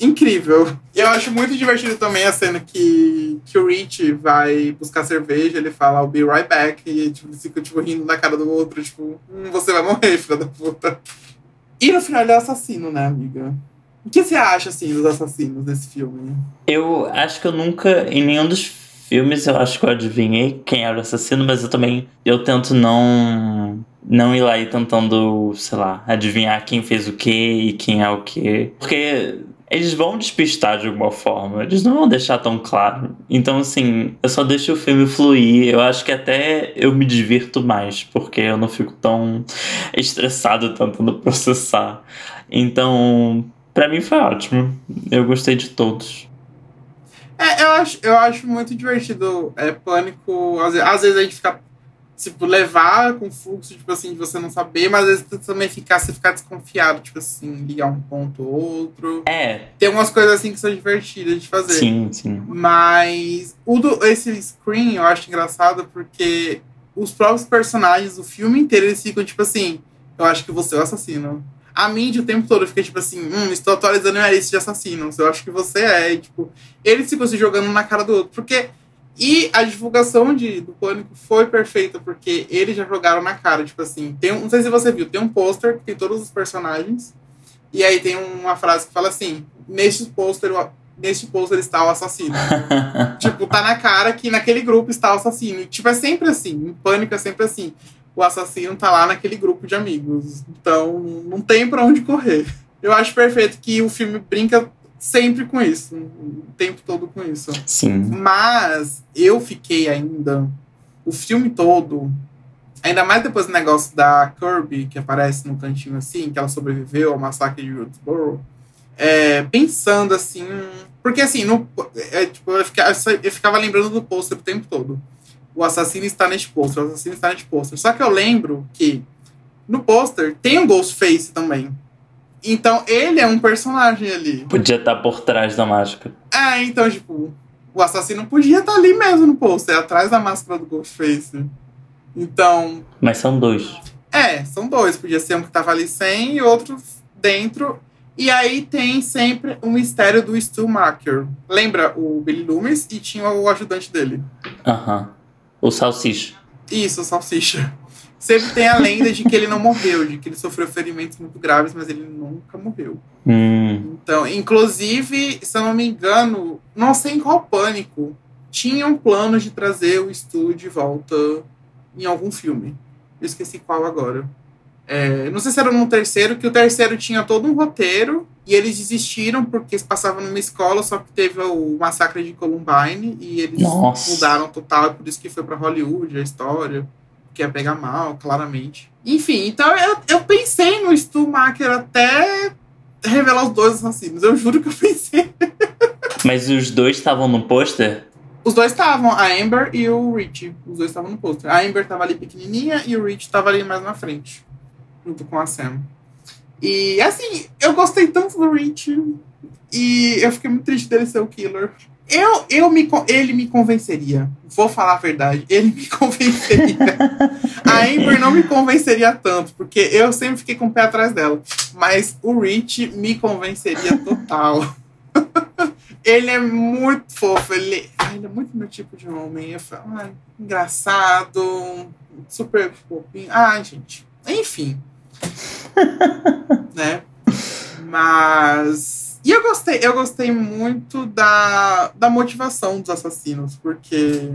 incrível. E eu acho muito divertido também a cena que, que o Rich vai buscar cerveja, ele fala, I'll be right back, e tipo, eles ficam tipo, rindo na cara do outro, tipo, hum, você vai morrer, filha da puta. E no final ele é assassino, né, amiga? O que você acha, assim, dos assassinos desse filme? Eu acho que eu nunca, em nenhum dos filmes, eu acho que eu adivinhei quem era o assassino, mas eu também, eu tento não, não ir lá e tentando, sei lá, adivinhar quem fez o que e quem é o que. Porque eles vão despistar de alguma forma, eles não vão deixar tão claro. Então, assim, eu só deixo o filme fluir, eu acho que até eu me divirto mais, porque eu não fico tão estressado tentando processar. Então, pra mim foi ótimo, eu gostei de todos. É, eu acho, eu acho muito divertido. É, pânico. Às, ve- às vezes a gente fica, tipo, levar com fluxo, tipo assim, de você não saber, mas às vezes também ficar, você ficar desconfiado, tipo assim, ligar um ponto ou outro. É, Tem umas coisas assim que são divertidas de fazer. sim, sim. Mas o do, esse screen eu acho engraçado porque os próprios personagens, o filme inteiro, eles ficam tipo assim: eu acho que você é o assassino. A Mindy o tempo todo fica tipo assim: hum, estou atualizando minha lista de assassinos, eu acho que você é. E, tipo, eles ficam se jogando na cara do outro. Porque. E a divulgação de, do Pânico foi perfeita, porque eles já jogaram na cara, tipo assim, tem um, não sei se você viu, tem um pôster que tem todos os personagens, e aí tem uma frase que fala assim, neste pôster, neste pôster está o assassino. <laughs> tipo, tá na cara que naquele grupo está o assassino. E, tipo, é sempre assim. Em pânico é sempre assim. O assassino tá lá naquele grupo de amigos. Então, não tem pra onde correr. Eu acho perfeito que o filme brinca sempre com isso. O tempo todo com isso. Sim. Mas eu fiquei ainda. O filme todo. Ainda mais depois do negócio da Kirby, que aparece no cantinho assim, que ela sobreviveu ao massacre de Woodsboro. É, pensando assim. Porque assim, no, é, tipo, eu, ficava, eu ficava lembrando do pôster o tempo todo. O assassino está neste pôster, o assassino está neste pôster. Só que eu lembro que no pôster tem um Ghostface também. Então ele é um personagem ali. Podia estar por trás da mágica. É, então, tipo, o assassino podia estar ali mesmo no pôster, atrás da máscara do Ghostface. Então, Mas são dois. é, são dois. Podia ser um que tava ali sem e outro dentro. E aí tem sempre o mistério do Stu Macker. Lembra o Billy Loomis e tinha o ajudante dele. Aham. O salsicha. Isso, o Salsicha. Sempre tem a lenda de que ele não morreu, de que ele sofreu ferimentos muito graves, mas ele nunca morreu. Hum. Então, inclusive, se eu não me engano, não sei em qual pânico, tinham planos de trazer o Stu de volta em algum filme. Eu esqueci qual agora. É, não sei se era no terceiro, que o terceiro tinha todo um roteiro e eles desistiram porque passavam numa escola, só que teve o massacre de Columbine e eles Nossa. mudaram total, é por isso que foi pra Hollywood a história, que ia pegar mal, claramente. Enfim, então eu, eu pensei no Stu Macker até revelar os dois assassinos. Eu juro que eu pensei. Mas os dois estavam no pôster? Os dois estavam, a Amber e o Rich. Os dois estavam no pôster. A Amber tava ali pequenininha e o Rich tava ali mais na frente, junto com a Sam. E assim, eu gostei tanto do Rich e eu fiquei muito triste dele ser o killer. Eu, eu me, ele me convenceria. Vou falar a verdade. Ele me <laughs> convenceria. a Amber não me convenceria tanto, porque eu sempre fiquei com o pé atrás dela. Mas o Rich me convenceria total. <laughs> ele é muito fofo. Ele, ele é muito meu tipo de homem. Eu falo, ai, engraçado, super fofinho. Ai, gente. Enfim. <laughs> né? Mas e eu gostei, eu gostei muito da, da motivação dos assassinos, porque.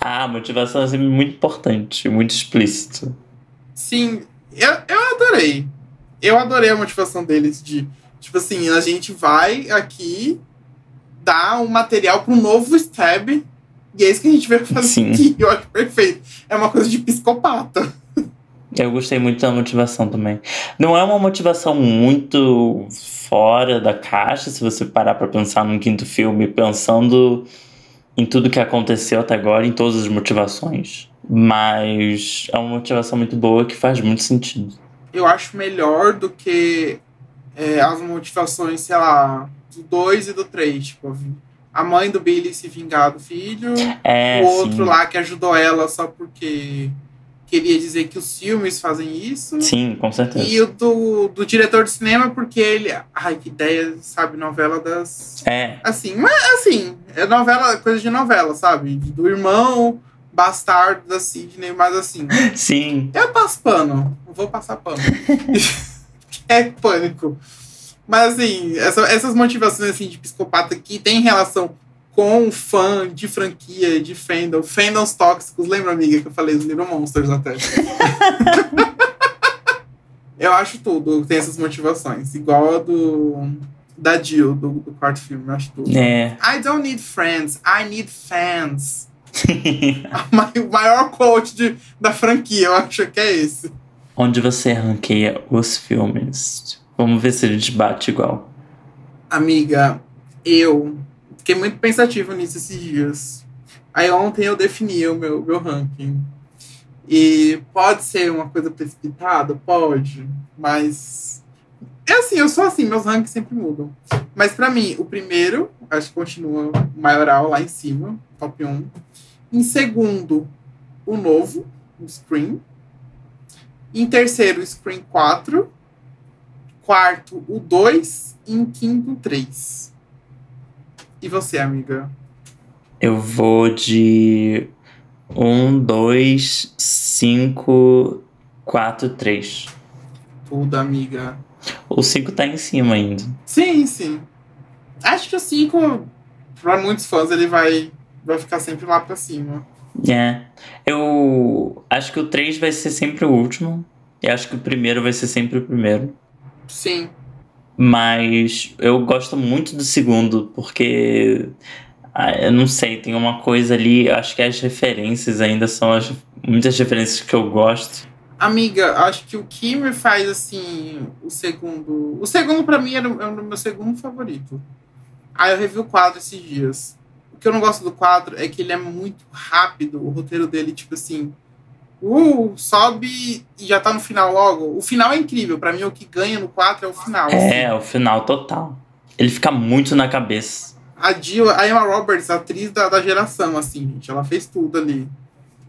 Ah, a motivação é sempre muito importante, muito explícito. Sim, eu, eu adorei. Eu adorei a motivação deles de, tipo assim, a gente vai aqui dar um material para um novo stab. E é isso que a gente vai fazer Sim. aqui. Eu acho perfeito. É uma coisa de psicopata. Eu gostei muito da motivação também. Não é uma motivação muito fora da caixa, se você parar para pensar num quinto filme, pensando em tudo que aconteceu até agora, em todas as motivações. Mas é uma motivação muito boa que faz muito sentido. Eu acho melhor do que é, as motivações, sei lá, do 2 e do 3. Tipo, a mãe do Billy se vingar do filho, é, o outro sim. lá que ajudou ela só porque queria dizer que os filmes fazem isso. Sim, com certeza. E o do, do diretor de cinema, porque ele. Ai, que ideia, sabe? Novela das. É. Assim, mas assim, é novela, coisa de novela, sabe? Do irmão bastardo da Sidney, mas assim. <laughs> Sim. Eu passo pano. Vou passar pano. <laughs> é pânico. Mas assim, essa, essas motivações assim, de psicopata que tem relação com fã de franquia, de fandom, fandoms tóxicos. Lembra, amiga, que eu falei do Little Monsters até? <laughs> eu acho tudo, tem essas motivações. Igual a do. Da Jill, do, do quarto filme, eu acho tudo. É. I don't need friends, I need fans. <laughs> o maior quote de, da franquia, eu acho que é esse. Onde você ranqueia os filmes? Vamos ver se a gente bate igual. Amiga, eu Fiquei muito pensativo nisso esses dias. Aí ontem eu defini o meu, meu ranking. E pode ser uma coisa precipitada? Pode. Mas. É assim, eu sou assim, meus rankings sempre mudam. Mas para mim, o primeiro, acho que continua maioral lá em cima, top 1. Em segundo, o novo, o Scream. Em terceiro, o Scream 4. Quarto, o 2. E em quinto, o 3. E você, amiga? Eu vou de um, dois, cinco, quatro, três. Tudo, amiga. O cinco tá em cima ainda. Sim, sim. Acho que o cinco, pra muitos fãs, ele vai, vai ficar sempre lá pra cima. É. Eu acho que o 3 vai ser sempre o último. E acho que o primeiro vai ser sempre o primeiro. Sim. Mas eu gosto muito do segundo, porque ah, eu não sei, tem uma coisa ali, acho que as referências ainda são as, muitas referências que eu gosto. Amiga, acho que o que me faz assim, o segundo. O segundo, para mim, era o meu segundo favorito. Aí eu revi o quadro esses dias. O que eu não gosto do quadro é que ele é muito rápido, o roteiro dele, tipo assim uh, sobe e já tá no final logo. O final é incrível. para mim, o que ganha no 4 é o final. É, assim. o final total. Ele fica muito na cabeça. A Jill, a Emma Roberts, a atriz da, da geração, assim, gente. Ela fez tudo ali.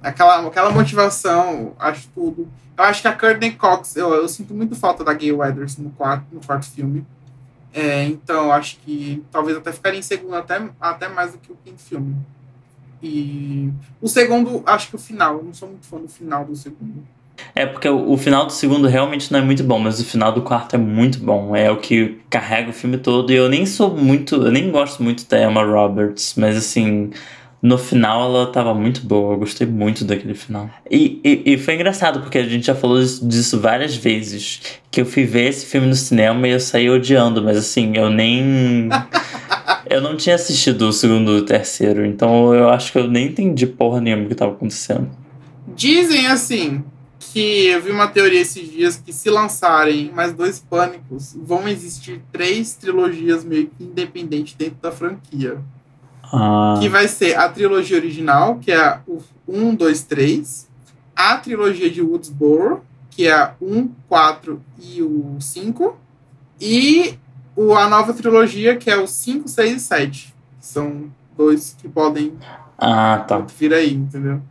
Aquela, aquela motivação, acho tudo. Eu acho que a Courtney Cox, eu, eu sinto muito falta da Gay Weathers no quarto, no quarto filme. É, então, acho que talvez até ficaria em segundo, até, até mais do que o quinto filme. E o segundo, acho que o final. Eu não sou muito fã do final do segundo. É, porque o, final do segundo realmente não é muito bom, mas o final do quarto é muito bom. É o que carrega o filme todo. E eu nem sou muito. Eu nem gosto muito da Emma Roberts, mas assim. No final ela tava muito boa, eu gostei muito daquele final. E, e, e foi engraçado, porque a gente já falou disso várias vezes. Que eu fui ver esse filme no cinema e eu saí odiando, mas assim, eu nem. <laughs> Eu não tinha assistido o segundo e o terceiro, então eu acho que eu nem entendi porra nenhuma o que tava acontecendo. Dizem assim que eu vi uma teoria esses dias que se lançarem mais dois Pânicos, vão existir três trilogias meio que independentes dentro da franquia. Ah, Que vai ser a trilogia original, que é o 1, 2, 3. A trilogia de Woodsboro, que é a 1, 4 e o 5. E o, a nova trilogia, que é o 5, 6 e 7. São dois que podem ah, tá. vir aí, entendeu?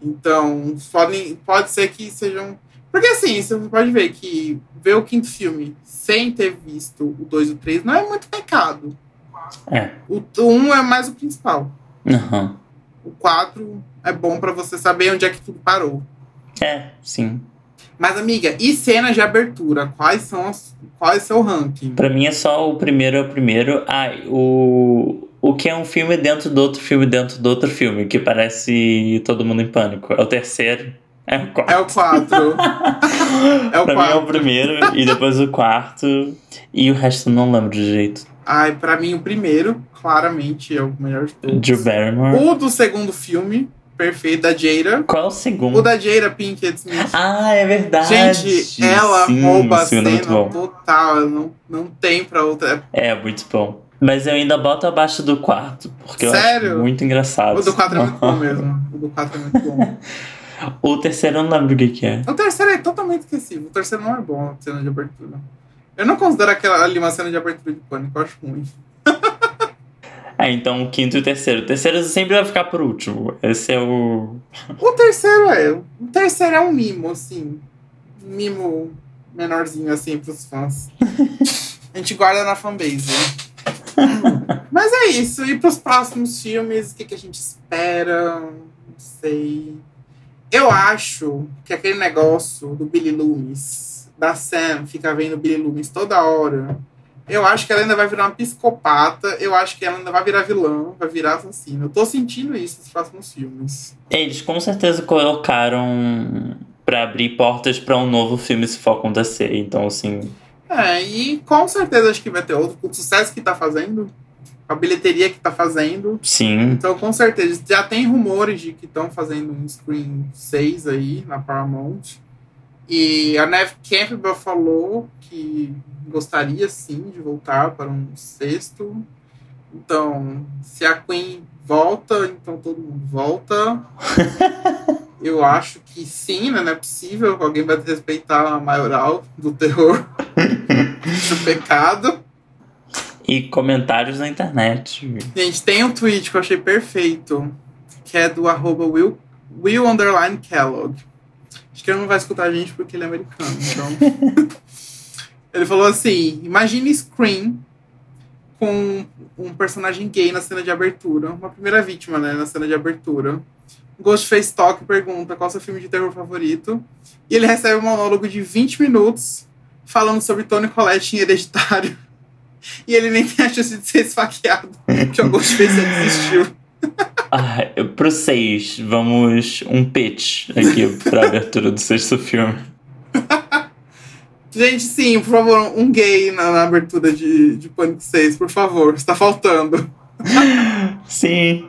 Então, podem, pode ser que sejam. Porque assim, você pode ver que ver o quinto filme sem ter visto o 2 e o 3 não é muito pecado. É. O 1 é mais o principal. Aham. O 4 é bom pra você saber onde é que tudo parou. É, sim. Mas, amiga, e cenas de abertura? Quais são as. Qual é o seu ranking? Pra mim é só o primeiro é o primeiro. Ah, o. O que é um filme dentro do outro filme dentro do outro filme, que parece Todo Mundo em Pânico. É o terceiro. É o quarto. É o 4. <laughs> É o pra mim é o 4. primeiro e depois o quarto. E o resto eu não lembro de jeito. Ai, pra mim, o primeiro, claramente, é o melhor de todos. Drew Barrymore. O do segundo filme, perfeito, da Jada. Qual é o segundo? O da Jada Pinkett Smith. Ah, é verdade. Gente, ela Sim, rouba a é cena bom. total. Não, não tem pra outra. É, muito bom. Mas eu ainda boto abaixo do quarto, porque eu Sério? acho muito engraçado. O do 4 é muito bom <laughs> mesmo. O do 4 é muito bom. o terceiro eu não lembro o que, que é. O terceiro é totalmente esquecível. O terceiro não é bom, a cena de abertura. Eu não considero aquela ali uma cena de abertura de pânico, eu acho ruim. Ah, então o quinto e o terceiro. O terceiro sempre vai ficar por último. Esse é o. <laughs> O terceiro é. O terceiro é um mimo, assim. Um mimo menorzinho, assim, pros fãs. <laughs> A gente guarda na fanbase. <laughs> Mas é isso. E pros próximos filmes, o que, que a gente espera? Não sei. Eu acho que aquele negócio do Billy Loomis, da Sam, fica vendo Billy Loomis toda hora. Eu acho que ela ainda vai virar uma psicopata. Eu acho que ela ainda vai virar vilã, vai virar assassina. Eu tô sentindo isso nos próximos filmes. Eles com certeza colocaram pra abrir portas pra um novo filme se for acontecer. Então, assim. É, e com certeza acho que vai ter outro. O sucesso que tá fazendo, a bilheteria que tá fazendo. Sim. Então, com certeza, já tem rumores de que estão fazendo um Screen 6 aí na Paramount. E a Neve Campbell falou que gostaria sim de voltar para um sexto. Então, se a Queen volta, então todo mundo volta. <laughs> Eu acho que sim, né? Não é possível que alguém vai respeitar a maioral do terror do pecado. E comentários na internet. Gente, tem um tweet que eu achei perfeito, que é do arroba Will, Will underline Kellogg. Acho que ele não vai escutar a gente porque ele é americano, então. <laughs> ele falou assim: imagine Scream com um personagem gay na cena de abertura. Uma primeira vítima, né, na cena de abertura. Ghostface Talk pergunta qual seu filme de terror favorito. E ele recebe um monólogo de 20 minutos falando sobre Tony Collette em Hereditário. <laughs> E ele nem tem a chance de ser esfaqueado, porque o Ghostface já desistiu. Ah, pro seis, vamos um pitch aqui pra abertura do sexto filme. Gente, sim, por favor, um gay na, na abertura de, de Pânico 6, por favor, está faltando. Sim.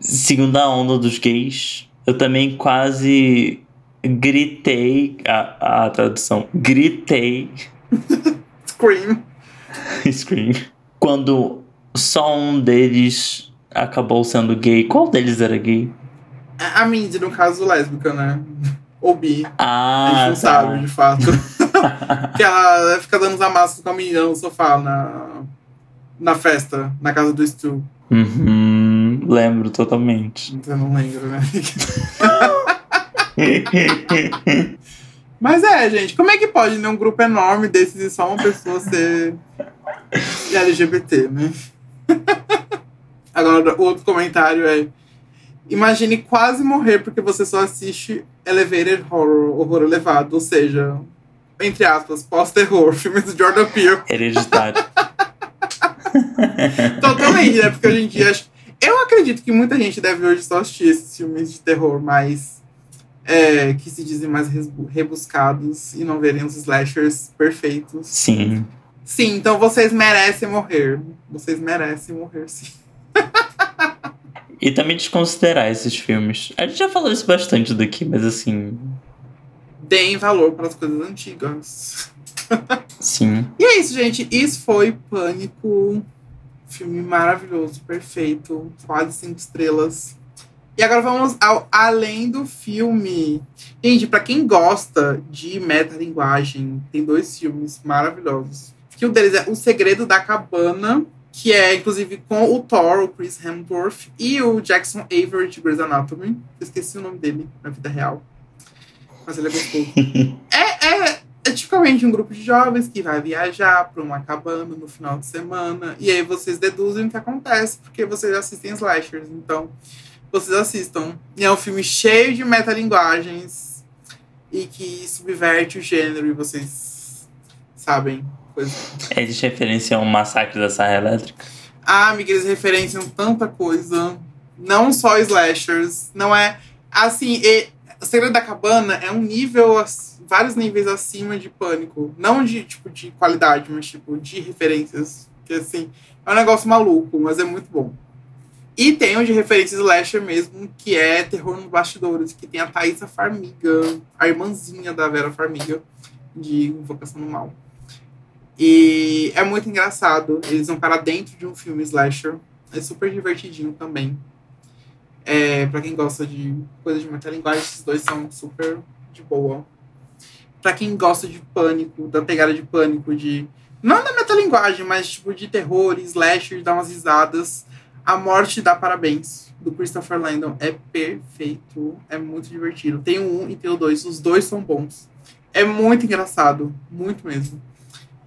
Segunda onda dos gays, eu também quase gritei a, a tradução. Gritei Scream. Scream. Quando só um deles acabou sendo gay. Qual deles era gay? A Mindy, no caso, lésbica, né? Ou bi. a Ah, gente não tá. sabe, de fato. <laughs> que ela fica dando os amassos com a menina no sofá na, na festa, na casa do Stu. Uhum, lembro totalmente. Eu não lembro, né? <laughs> Mas é, gente, como é que pode, né? Um grupo enorme desses e só uma pessoa ser <laughs> LGBT, né? Agora, o outro comentário é: Imagine quase morrer porque você só assiste Elevated Horror, horror elevado, ou seja, entre aspas, pós-terror, <laughs> filme do Jordan Peele. Hereditário. <laughs> Totalmente, né? Porque hoje em dia. Eu acredito que muita gente deve hoje só assistir esses filmes de terror mais. é, que se dizem mais rebuscados e não verem os slashers perfeitos. Sim. Sim, então vocês merecem morrer. Vocês merecem morrer, sim. <laughs> E também desconsiderar esses filmes. A gente já falou isso bastante daqui, mas assim. deem valor para as coisas antigas. <laughs> Sim. E é isso, gente. Isso foi Pânico. Filme maravilhoso, perfeito. Quase cinco estrelas. E agora vamos ao além do filme. Gente, para quem gosta de metalinguagem, tem dois filmes maravilhosos. Que um deles é O Segredo da Cabana, que é inclusive com o Thor, o Chris Hemsworth, e o Jackson Avery de Grey's Anatomy. Eu esqueci o nome dele na vida real. Mas ele é gostoso. <laughs> é, é, é tipicamente um grupo de jovens que vai viajar para uma cabana no final de semana. E aí vocês deduzem o que acontece, porque vocês assistem slashers. Então, vocês assistam. E é um filme cheio de metalinguagens e que subverte o gênero e vocês sabem. Coisa. Eles referenciam o massacre da Serra Elétrica. Ah, amiga, eles referenciam tanta coisa. Não só slashers. Não é. Assim, e, o Segredo da Cabana é um nível, vários níveis acima de pânico. Não de tipo de qualidade, mas tipo de referências. Que assim, é um negócio maluco, mas é muito bom. E tem o de referência slasher mesmo, que é Terror nos Bastidores, que tem a Thaisa Farmiga, a irmãzinha da Vera Farmiga, de Invocação do Mal. E é muito engraçado. Eles vão para dentro de um filme slasher. É super divertidinho também. É, para quem gosta de coisa de metalinguagem, esses dois são super de boa. Para quem gosta de pânico, da pegada de pânico, de. Não da metalinguagem, mas tipo de terror, slasher, dar umas risadas. A Morte dá Parabéns, do Christopher Landon, é perfeito. É muito divertido. Tem o um e tem o dois. Os dois são bons. É muito engraçado. Muito mesmo.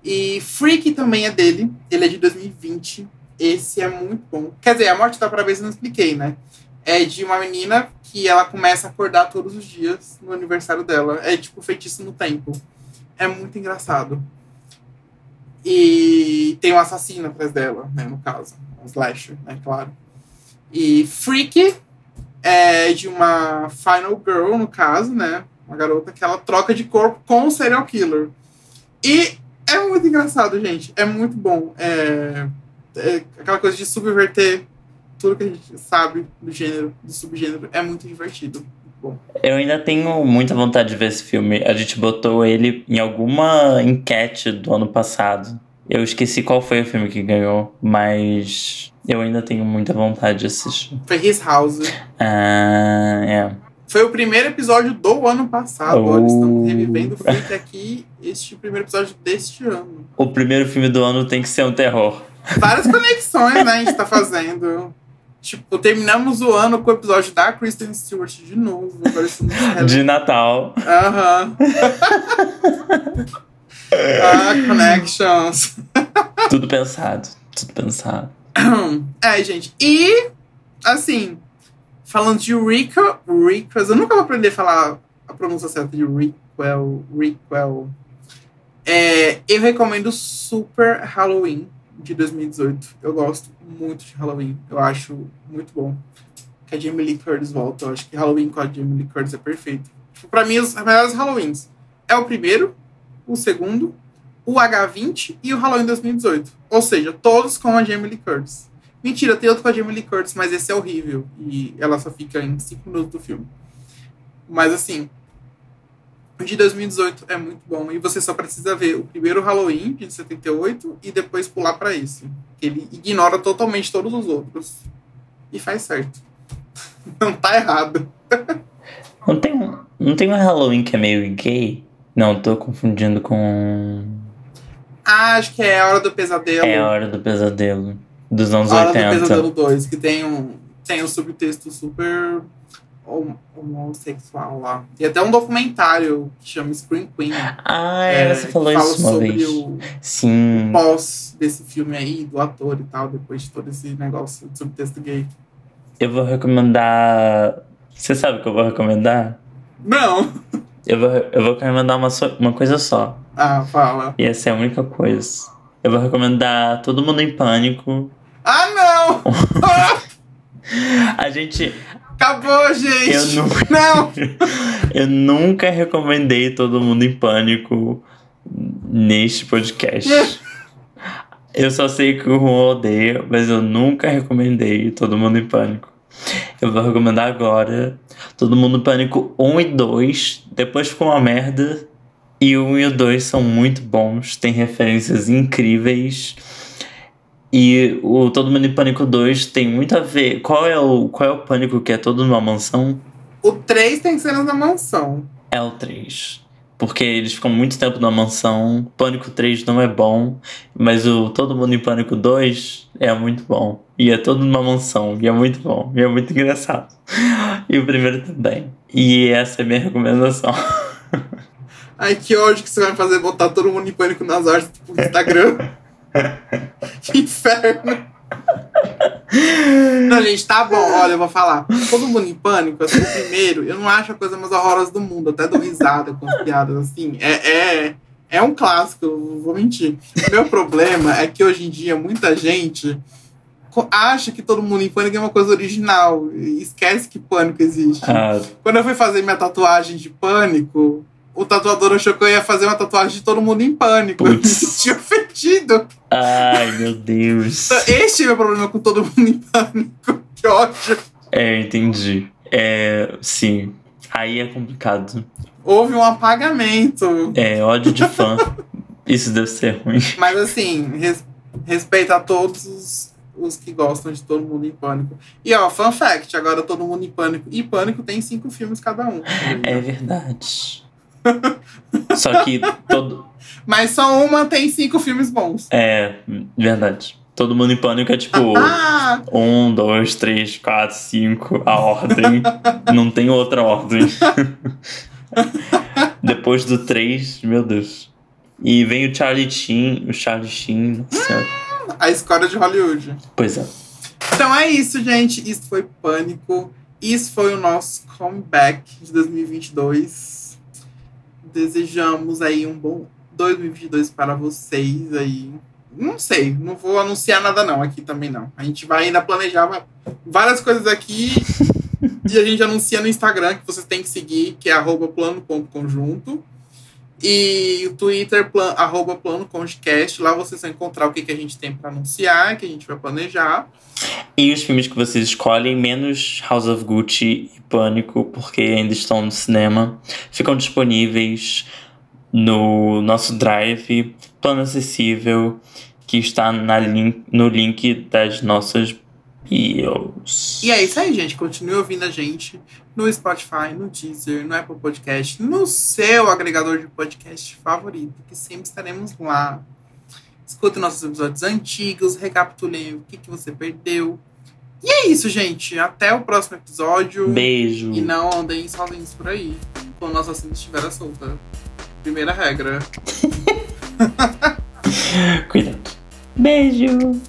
E Freak também é dele. Ele é de 2020. Esse é muito bom. Quer dizer, A Morte dá Parabéns eu não expliquei, né? É de uma menina que ela começa a acordar todos os dias no aniversário dela. É tipo feitiço no tempo. É muito engraçado. E tem um assassino atrás dela, né, no caso. Um slasher, né, claro. E Freak é de uma final girl, no caso, né? Uma garota que ela troca de corpo com o serial killer. E é muito engraçado, gente. É muito bom. É, é aquela coisa de subverter tudo que a gente sabe do gênero, do subgênero. É muito divertido. Bom. Eu ainda tenho muita vontade de ver esse filme. A gente botou ele em alguma enquete do ano passado. Eu esqueci qual foi o filme que ganhou, mas eu ainda tenho muita vontade de assistir. Foi His House. Ah, é. Foi o primeiro episódio do ano passado. Oh. Olha, estamos revivendo o Freak aqui, este primeiro episódio deste ano. O primeiro filme do ano tem que ser um terror. Várias conexões, né, a gente tá fazendo. Tipo, terminamos o ano com o episódio da Kristen Stewart de novo. <laughs> de Natal. Aham. <laughs> ah, connections. tudo pensado. Tudo pensado. É, gente. E, assim, falando de Rico, Ricos, eu nunca vou aprender a falar a pronúncia certa de Riquel, Riquel. É, eu recomendo Super Halloween de 2018. Eu gosto muito de Halloween. Eu acho muito bom. Que a Jamie Lee Curtis volta. Eu acho que Halloween com a Jamie Lee Curtis é perfeito. Tipo, pra mim, os melhores Halloweens é o primeiro, o segundo, o H20 e o Halloween 2018. Ou seja, todos com a Jamie Lee Curtis. Mentira, tem outro com a Jamie Lee Curtis, mas esse é horrível. E ela só fica em 5 minutos do filme. Mas assim, o de 2018 é muito bom. E você só precisa ver o primeiro Halloween, de 78, e depois pular para esse. Ele ignora totalmente todos os outros. E faz certo. <laughs> Não tá errado. Não tem, um, não tem um Halloween que é meio gay? Não, tô confundindo com. Ah, acho que é a Hora do Pesadelo. É a Hora do Pesadelo. Dos anos a 80. Hora do Pesadelo 2, que tem um, tem um subtexto super homossexual lá. E até um documentário que chama Scream Queen. Ah, é, você falou isso uma sobre vez. O, Sim. o pós desse filme aí, do ator e tal, depois de todo esse negócio de subtexto gay. Eu vou recomendar. Você sabe o que eu vou recomendar? Não! Eu vou, eu vou recomendar uma, so... uma coisa só. Ah, fala. E essa é a única coisa. Eu vou recomendar Todo Mundo em Pânico. Ah, não! <laughs> a gente. Acabou, gente! Eu nunca, não! <laughs> eu nunca recomendei Todo Mundo em Pânico neste podcast. <laughs> eu só sei que o Juan odeia, mas eu nunca recomendei Todo Mundo em Pânico. Eu vou recomendar agora Todo Mundo em Pânico 1 e 2. Depois ficou uma merda. E o 1 e o 2 são muito bons. Tem referências incríveis. E o Todo Mundo em Pânico 2 tem muito a ver. Qual é o, qual é o pânico que é todo numa mansão? O 3 tem cenas na mansão. É o 3. Porque eles ficam muito tempo na mansão. Pânico 3 não é bom. Mas o Todo Mundo em Pânico 2 é muito bom. E é todo numa mansão. E é muito bom. E é muito engraçado. E o primeiro também. E essa é a minha recomendação. <laughs> Ai, que ódio que você vai fazer botar todo mundo em pânico nas artes do Instagram. <laughs> que <laughs> inferno. Não, gente, tá bom. Olha, eu vou falar. Todo mundo em pânico, assim, primeiro, eu não acho a coisa mais horrorosa do mundo. Até dou risada com as piadas, assim. É, é, é um clássico, eu vou mentir. O meu problema é que hoje em dia muita gente acha que todo mundo em pânico é uma coisa original. Esquece que pânico existe. Ah, Quando eu fui fazer minha tatuagem de pânico, o tatuador achou que eu ia fazer uma tatuagem de todo mundo em pânico. Eu me Putz. senti ofendido. ai, meu Deus. Então, Este é o meu problema com todo mundo em pânico. <laughs> Que ódio. É, entendi. É, sim. Aí é complicado. Houve um apagamento. É, ódio de fã. Isso deve ser ruim. Mas assim, res, respeito a todos os, os que gostam de Todo Mundo em Pânico. E ó, fun fact, agora Todo Mundo em Pânico e Pânico tem cinco filmes cada um. É verdade. Só que todo. Mas só uma tem cinco filmes bons. É, verdade. Todo mundo em pânico é tipo. <laughs> Ah! Um, dois, três, quatro, cinco, a ordem. <laughs> Não tem outra ordem. <laughs> Depois do três, meu Deus. E vem o Charlie Sheen, o Charlie Sheen, nossa senhora. A escola de Hollywood. Pois é. Então é isso, gente. Isso foi Pânico. Isso foi o nosso comeback de 2022. Desejamos aí um bom 2022 para vocês aí. Não sei, não vou anunciar nada não aqui também não. A gente vai ainda planejar várias coisas aqui <laughs> e a gente anuncia no Instagram que vocês têm que seguir, que é arroba plano.conjunto. E o Twitter, plan, arroba planoconjcast. Lá vocês vão encontrar o que, que a gente tem para anunciar, que a gente vai planejar. E os filmes que vocês escolhem, menos House of Gucci e Pânico, porque ainda estão no cinema, ficam disponíveis no nosso Drive, plano acessível, que está na link, no link das nossas bios. E é isso aí, gente. Continue ouvindo a gente no Spotify, no Deezer, no Apple Podcast, no seu agregador de podcast favorito, que sempre estaremos lá. Escute nossos episódios antigos, recapitule o que, que você perdeu. E é isso, gente. Até o próximo episódio. Beijo. E não andem sozinhos por aí. Quando nossa assassino estiver solta. Primeira regra. <laughs> Cuidado. Beijo.